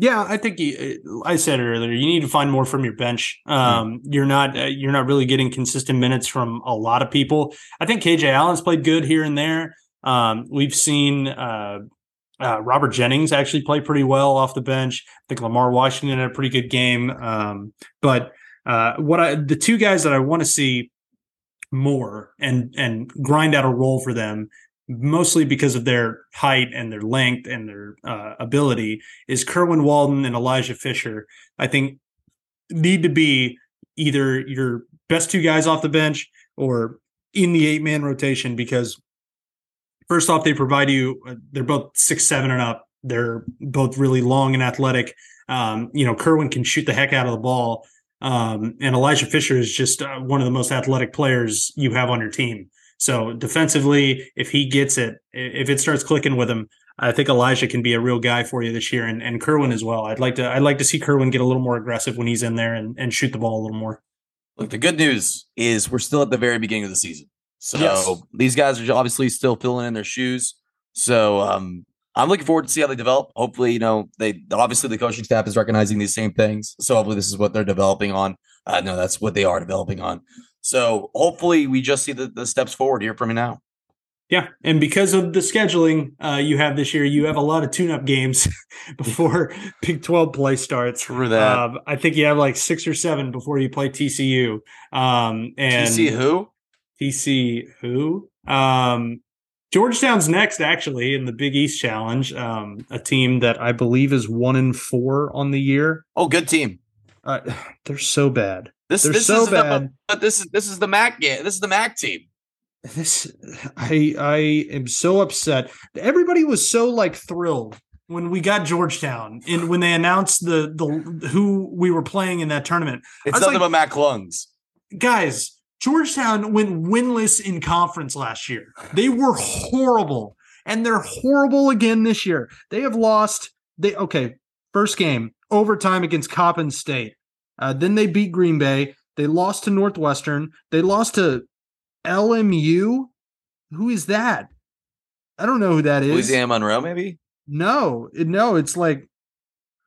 Yeah, I think you, I said it earlier. You need to find more from your bench. Um, You're not uh, you're not really getting consistent minutes from a lot of people. I think KJ Allen's played good here and there. Um, we've seen uh, uh, Robert Jennings actually play pretty well off the bench. I think Lamar Washington had a pretty good game. Um, but uh, what I the two guys that I want to see more and and grind out a role for them mostly because of their height and their length and their uh, ability is Kerwin Walton and Elijah Fisher. I think need to be either your best two guys off the bench or in the eight man rotation because first off they provide you uh, they're both six seven and up. They're both really long and athletic. Um, you know kerwin can shoot the heck out of the ball. Um, and elijah fisher is just uh, one of the most athletic players you have on your team. So defensively if he gets it if it starts clicking with him i think elijah can be a real guy for you this year and, and kerwin as well. I'd like to i'd like to see kerwin get a little more aggressive when he's in there and, and shoot the ball a little more. Look, the good news is we're still at the very beginning of the season. So Yes. these guys are obviously still filling in their shoes. So um, I'm looking forward to see how they develop. Hopefully, you know, they obviously the coaching staff is recognizing these same things. So hopefully this is what they're developing on. Uh, no, that's what they are developing on. So hopefully we just see the, the steps forward here from now. Yeah, and because of the scheduling uh, you have this year, you have a lot of tune-up games before Big Twelve play starts. For that. Um, I think you have like six or seven before you play TCU. Um, and TC who? Who? Um, Georgetown's next, actually, in the Big East Challenge. Um, a team that I believe is one in four on the year. Oh, good team. Uh, they're so bad. This They're this so is bad. The, but this is this is the Mac game. This is the Mac team. this i i am so upset everybody was so like thrilled when we got georgetown and when they announced the the who we were playing in that tournament It's nothing like- but Mac Lungs. guys georgetown went winless in conference last year they were horrible and they're horrible again this year they have lost they okay first game overtime against coppin state uh, then they beat green bay they lost to northwestern they lost to lmu who is that I don't know who that is. Louisiana Monroe, maybe. No, it- no, it's like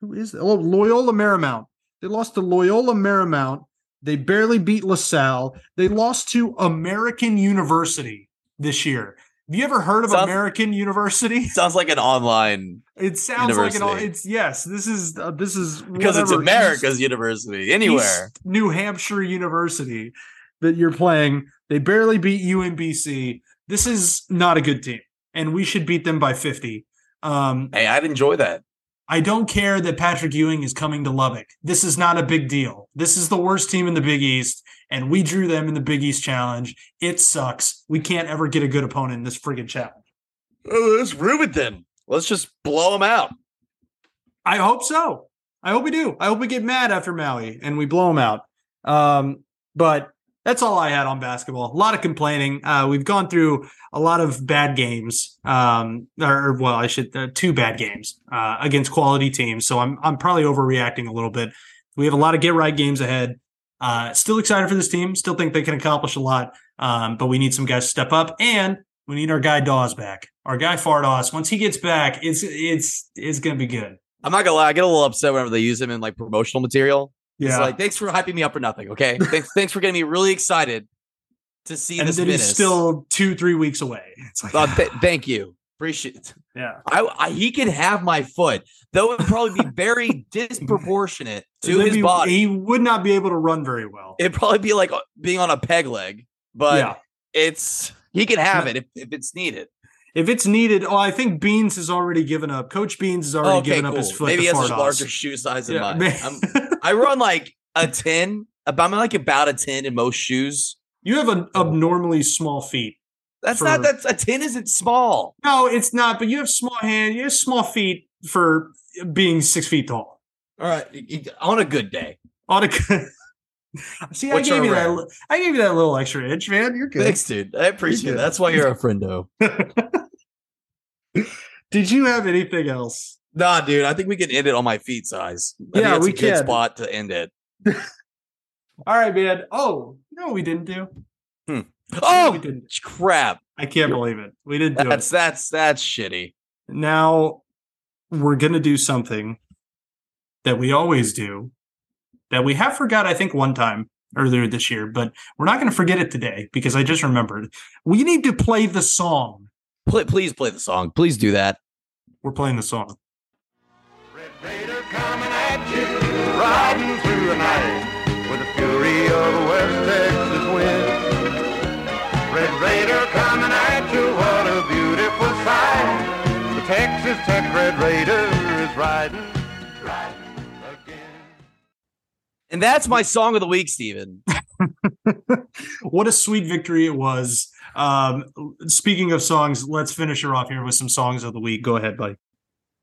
who is that? Oh, Loyola Marymount. They lost to Loyola Marymount. They barely beat LaSalle. They lost to American University this year. Have you ever heard of Sounds- American University? Sounds like an online It sounds like an. University. It's yes. This is uh, this is because it's America's East- university. Anywhere. East New Hampshire University that you're playing. They barely beat UMBC. This is not a good team, and we should beat them by 50. Um, Hey, I'd enjoy that. I don't care that Patrick Ewing is coming to Lubbock. This is not a big deal. This is the worst team in the Big East, and we drew them in the Big East Challenge. It sucks. We can't ever get a good opponent in this friggin' challenge. Oh, let's ruin it then. Let's just blow them out. I hope so. I hope we do. I hope we get mad after Maui and we blow them out. Um, but that's all I had on basketball. A lot of complaining. Uh, we've gone through a lot of bad games, um, or well, I should uh, two bad games uh, against quality teams. So I'm I'm probably overreacting a little bit. We have a lot of get right games ahead. Uh, still excited for this team. Still think they can accomplish a lot. Um, but we need some guys to step up, and we need our guy Dawes back. Our guy Fardaws. Once he gets back, it's it's it's gonna be good. I'm not gonna lie, I get a little upset whenever they use him in like promotional material. It's Yeah. like, thanks for hyping me up for nothing. Okay. thanks, thanks for getting me really excited to see and this he's still two, three weeks away. It's like, Uh, th- thank you. Appreciate it. yeah, I, I he can have my foot, though it would probably be very disproportionate to It'd his be- body. He would not be able to run very well. It'd probably be like uh, being on a peg leg, but yeah, it's he can have it if, if it's needed. If it's needed. Oh, I think Beans has already given up. Coach Beans has already oh, okay, given cool. up his foot. Maybe he has a larger shoe size than Yeah, mine. I run like a 10. I'm like about a 10 in most shoes. you have an abnormally small feet. That's For- not that's a 10 isn't small. No, it's not. But you have small hand. You have small feet for being six feet tall. All right. On a good day. On a see, I gave you that. I gave you that little extra inch, man. You're good. Thanks, dude. I appreciate it. That's why you're a friendo. Did you have anything else? nah, dude. I think we can end it on my feet size. I Yeah, that's we a good can. spot to end it. All right, man. Oh no, we didn't do. Hmm. No, Oh we didn't. crap. I can't believe it. We didn't do That's it. that's that's shitty. Now we're gonna do something that we always do that we have forgot, I think, one time earlier this year, but we're not gonna forget it today because I just remembered. We need to play the song. Pl- please play the song. Please do that. We're playing the song. Red Raider coming at you, riding through the night with the fury of a West Texas wind. Red Raider coming at you, what a beautiful sight. The Texas Tech Red Raider is riding, riding And that's my song of the week, Steven. what a sweet victory it was. Um, speaking of songs, let's finish her off here with some songs of the week. Go ahead, buddy.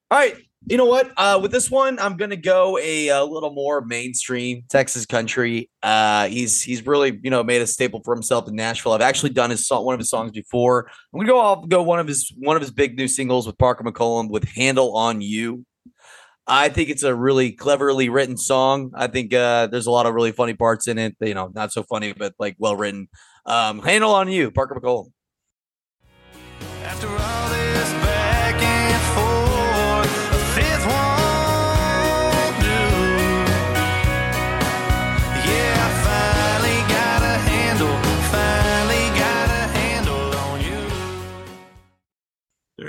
All right. You know what? Uh, with this one, I'm gonna go a, a little more mainstream Texas country. Uh, he's he's really you know made a staple for himself in Nashville. I've actually done his song, one of his songs before. I'm gonna go off go one of his one of his big new singles with Parker McCollum with "Handle on You." I think it's a really cleverly written song. I think uh, there's a lot of really funny parts in it. You know, not so funny, but like well written. Um, "Handle on You," Parker McCollum.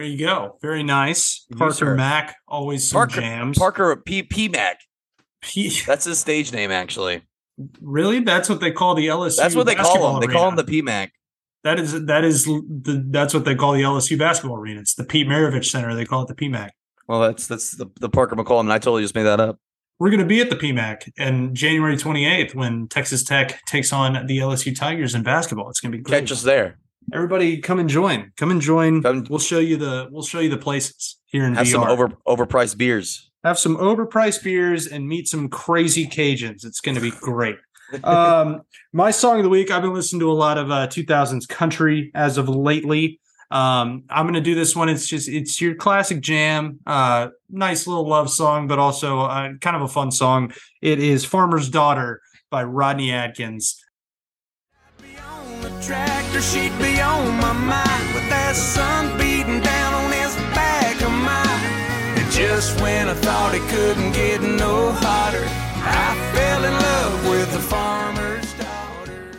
There you go. Very nice. Parker. Mack, always some Parker jams. Parker P P Mac. P- That's his stage name, actually. really? That's what they call the LSU. That's what they call him. They call him arena. the PMAC. That is that is the that's what they call the LSU basketball arena. It's the Pete Maravich Center. They call it the PMAC. Well, that's that's the, the Parker McCollum, and I totally just made that up. We're going to be at the PMAC in January 28th when Texas Tech takes on the LSU Tigers in basketball. It's going to be great. Catch us there. Everybody, come and join. Come and join. Come- we'll show you the we'll show you the places here in Have VR. some over overpriced beers. Have some overpriced beers and meet some crazy Cajuns. It's going to be great. um, my song of the week. I've been listening to a lot of uh, 2000s country as of lately. Um, I'm going to do this one. It's just it's your classic jam. Uh, nice little love song, but also uh, kind of a fun song. It is "Farmer's Daughter" by Rodney Atkins. Be on the tractor, she'd be on my mind with that sun beating down. on his back of mine. And just when I thought it couldn't get no hotter, I fell in love with the farmer's daughter.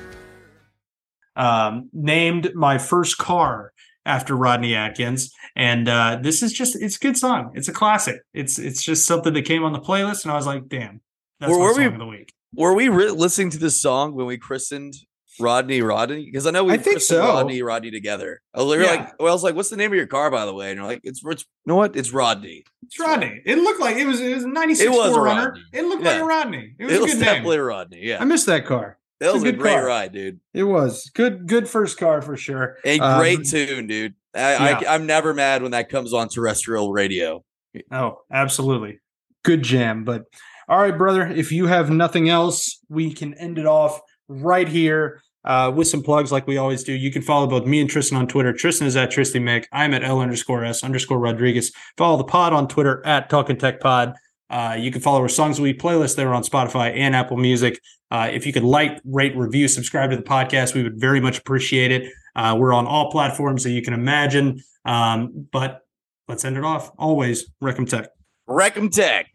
um, named my first car after Rodney Atkins, and uh, this is just it's a good song. It's a classic. It's it's just something that came on the playlist, and I was like, damn, that's Were- my were song we- of the week. Were we re- listening to this song when we christened Rodney Rodney? Because I know we I think so. Rodney Rodney together. I was, we were Yeah. like, well, I was like, what's the name of your car, by the way? And you're like, it's, it's you know what? It's Rodney. It's Rodney. It looked like it was it was a '96 It was Runner. Rodney. It looked Yeah. like a Rodney. It was It a was good definitely name. Rodney. Yeah, I missed that car. that it's was a a great car. ride, dude. It was good. Good first car for sure. A Um, great tune, dude. I, Yeah. I, I'm never mad when that comes on terrestrial radio. Oh, absolutely. good jam. But all right, brother, if you have nothing else, we can end it off right here uh, with some plugs like we always do. You can follow both me and Tristan on Twitter. Tristan is at Tristy Mick. I'm at L underscore S underscore Rodriguez. Follow the pod on Twitter at Talking Tech Pod. Uh, you can follow our Songs We playlist there on Spotify and Apple Music. Uh, if you could like, rate, review, subscribe to the podcast, we would very much appreciate it. Uh, we're on all platforms that you can imagine. Um, but let's end it off. Always, Wreck 'Em Tech. Wreck 'Em Tech.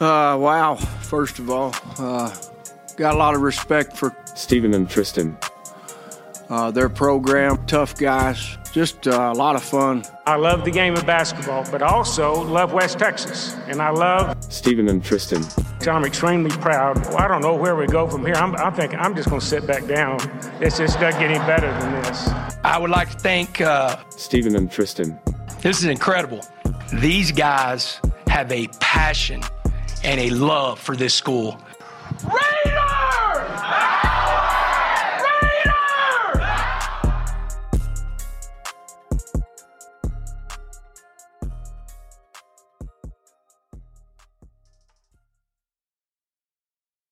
Uh, wow. First of all, uh, got a lot of respect for Steven and Tristan. uh, their program. Tough guys. Just uh, a lot of fun. I love the game of basketball, but also love West Texas. And I love, Steven and Tristan. I'm extremely proud. Well, I don't know where we go from here. I'm, I'm thinking I'm just going to sit back down. It's just not getting better than this. I would like to thank, uh, Steven and Tristan. this is incredible. These guys have a passion and a love for this school.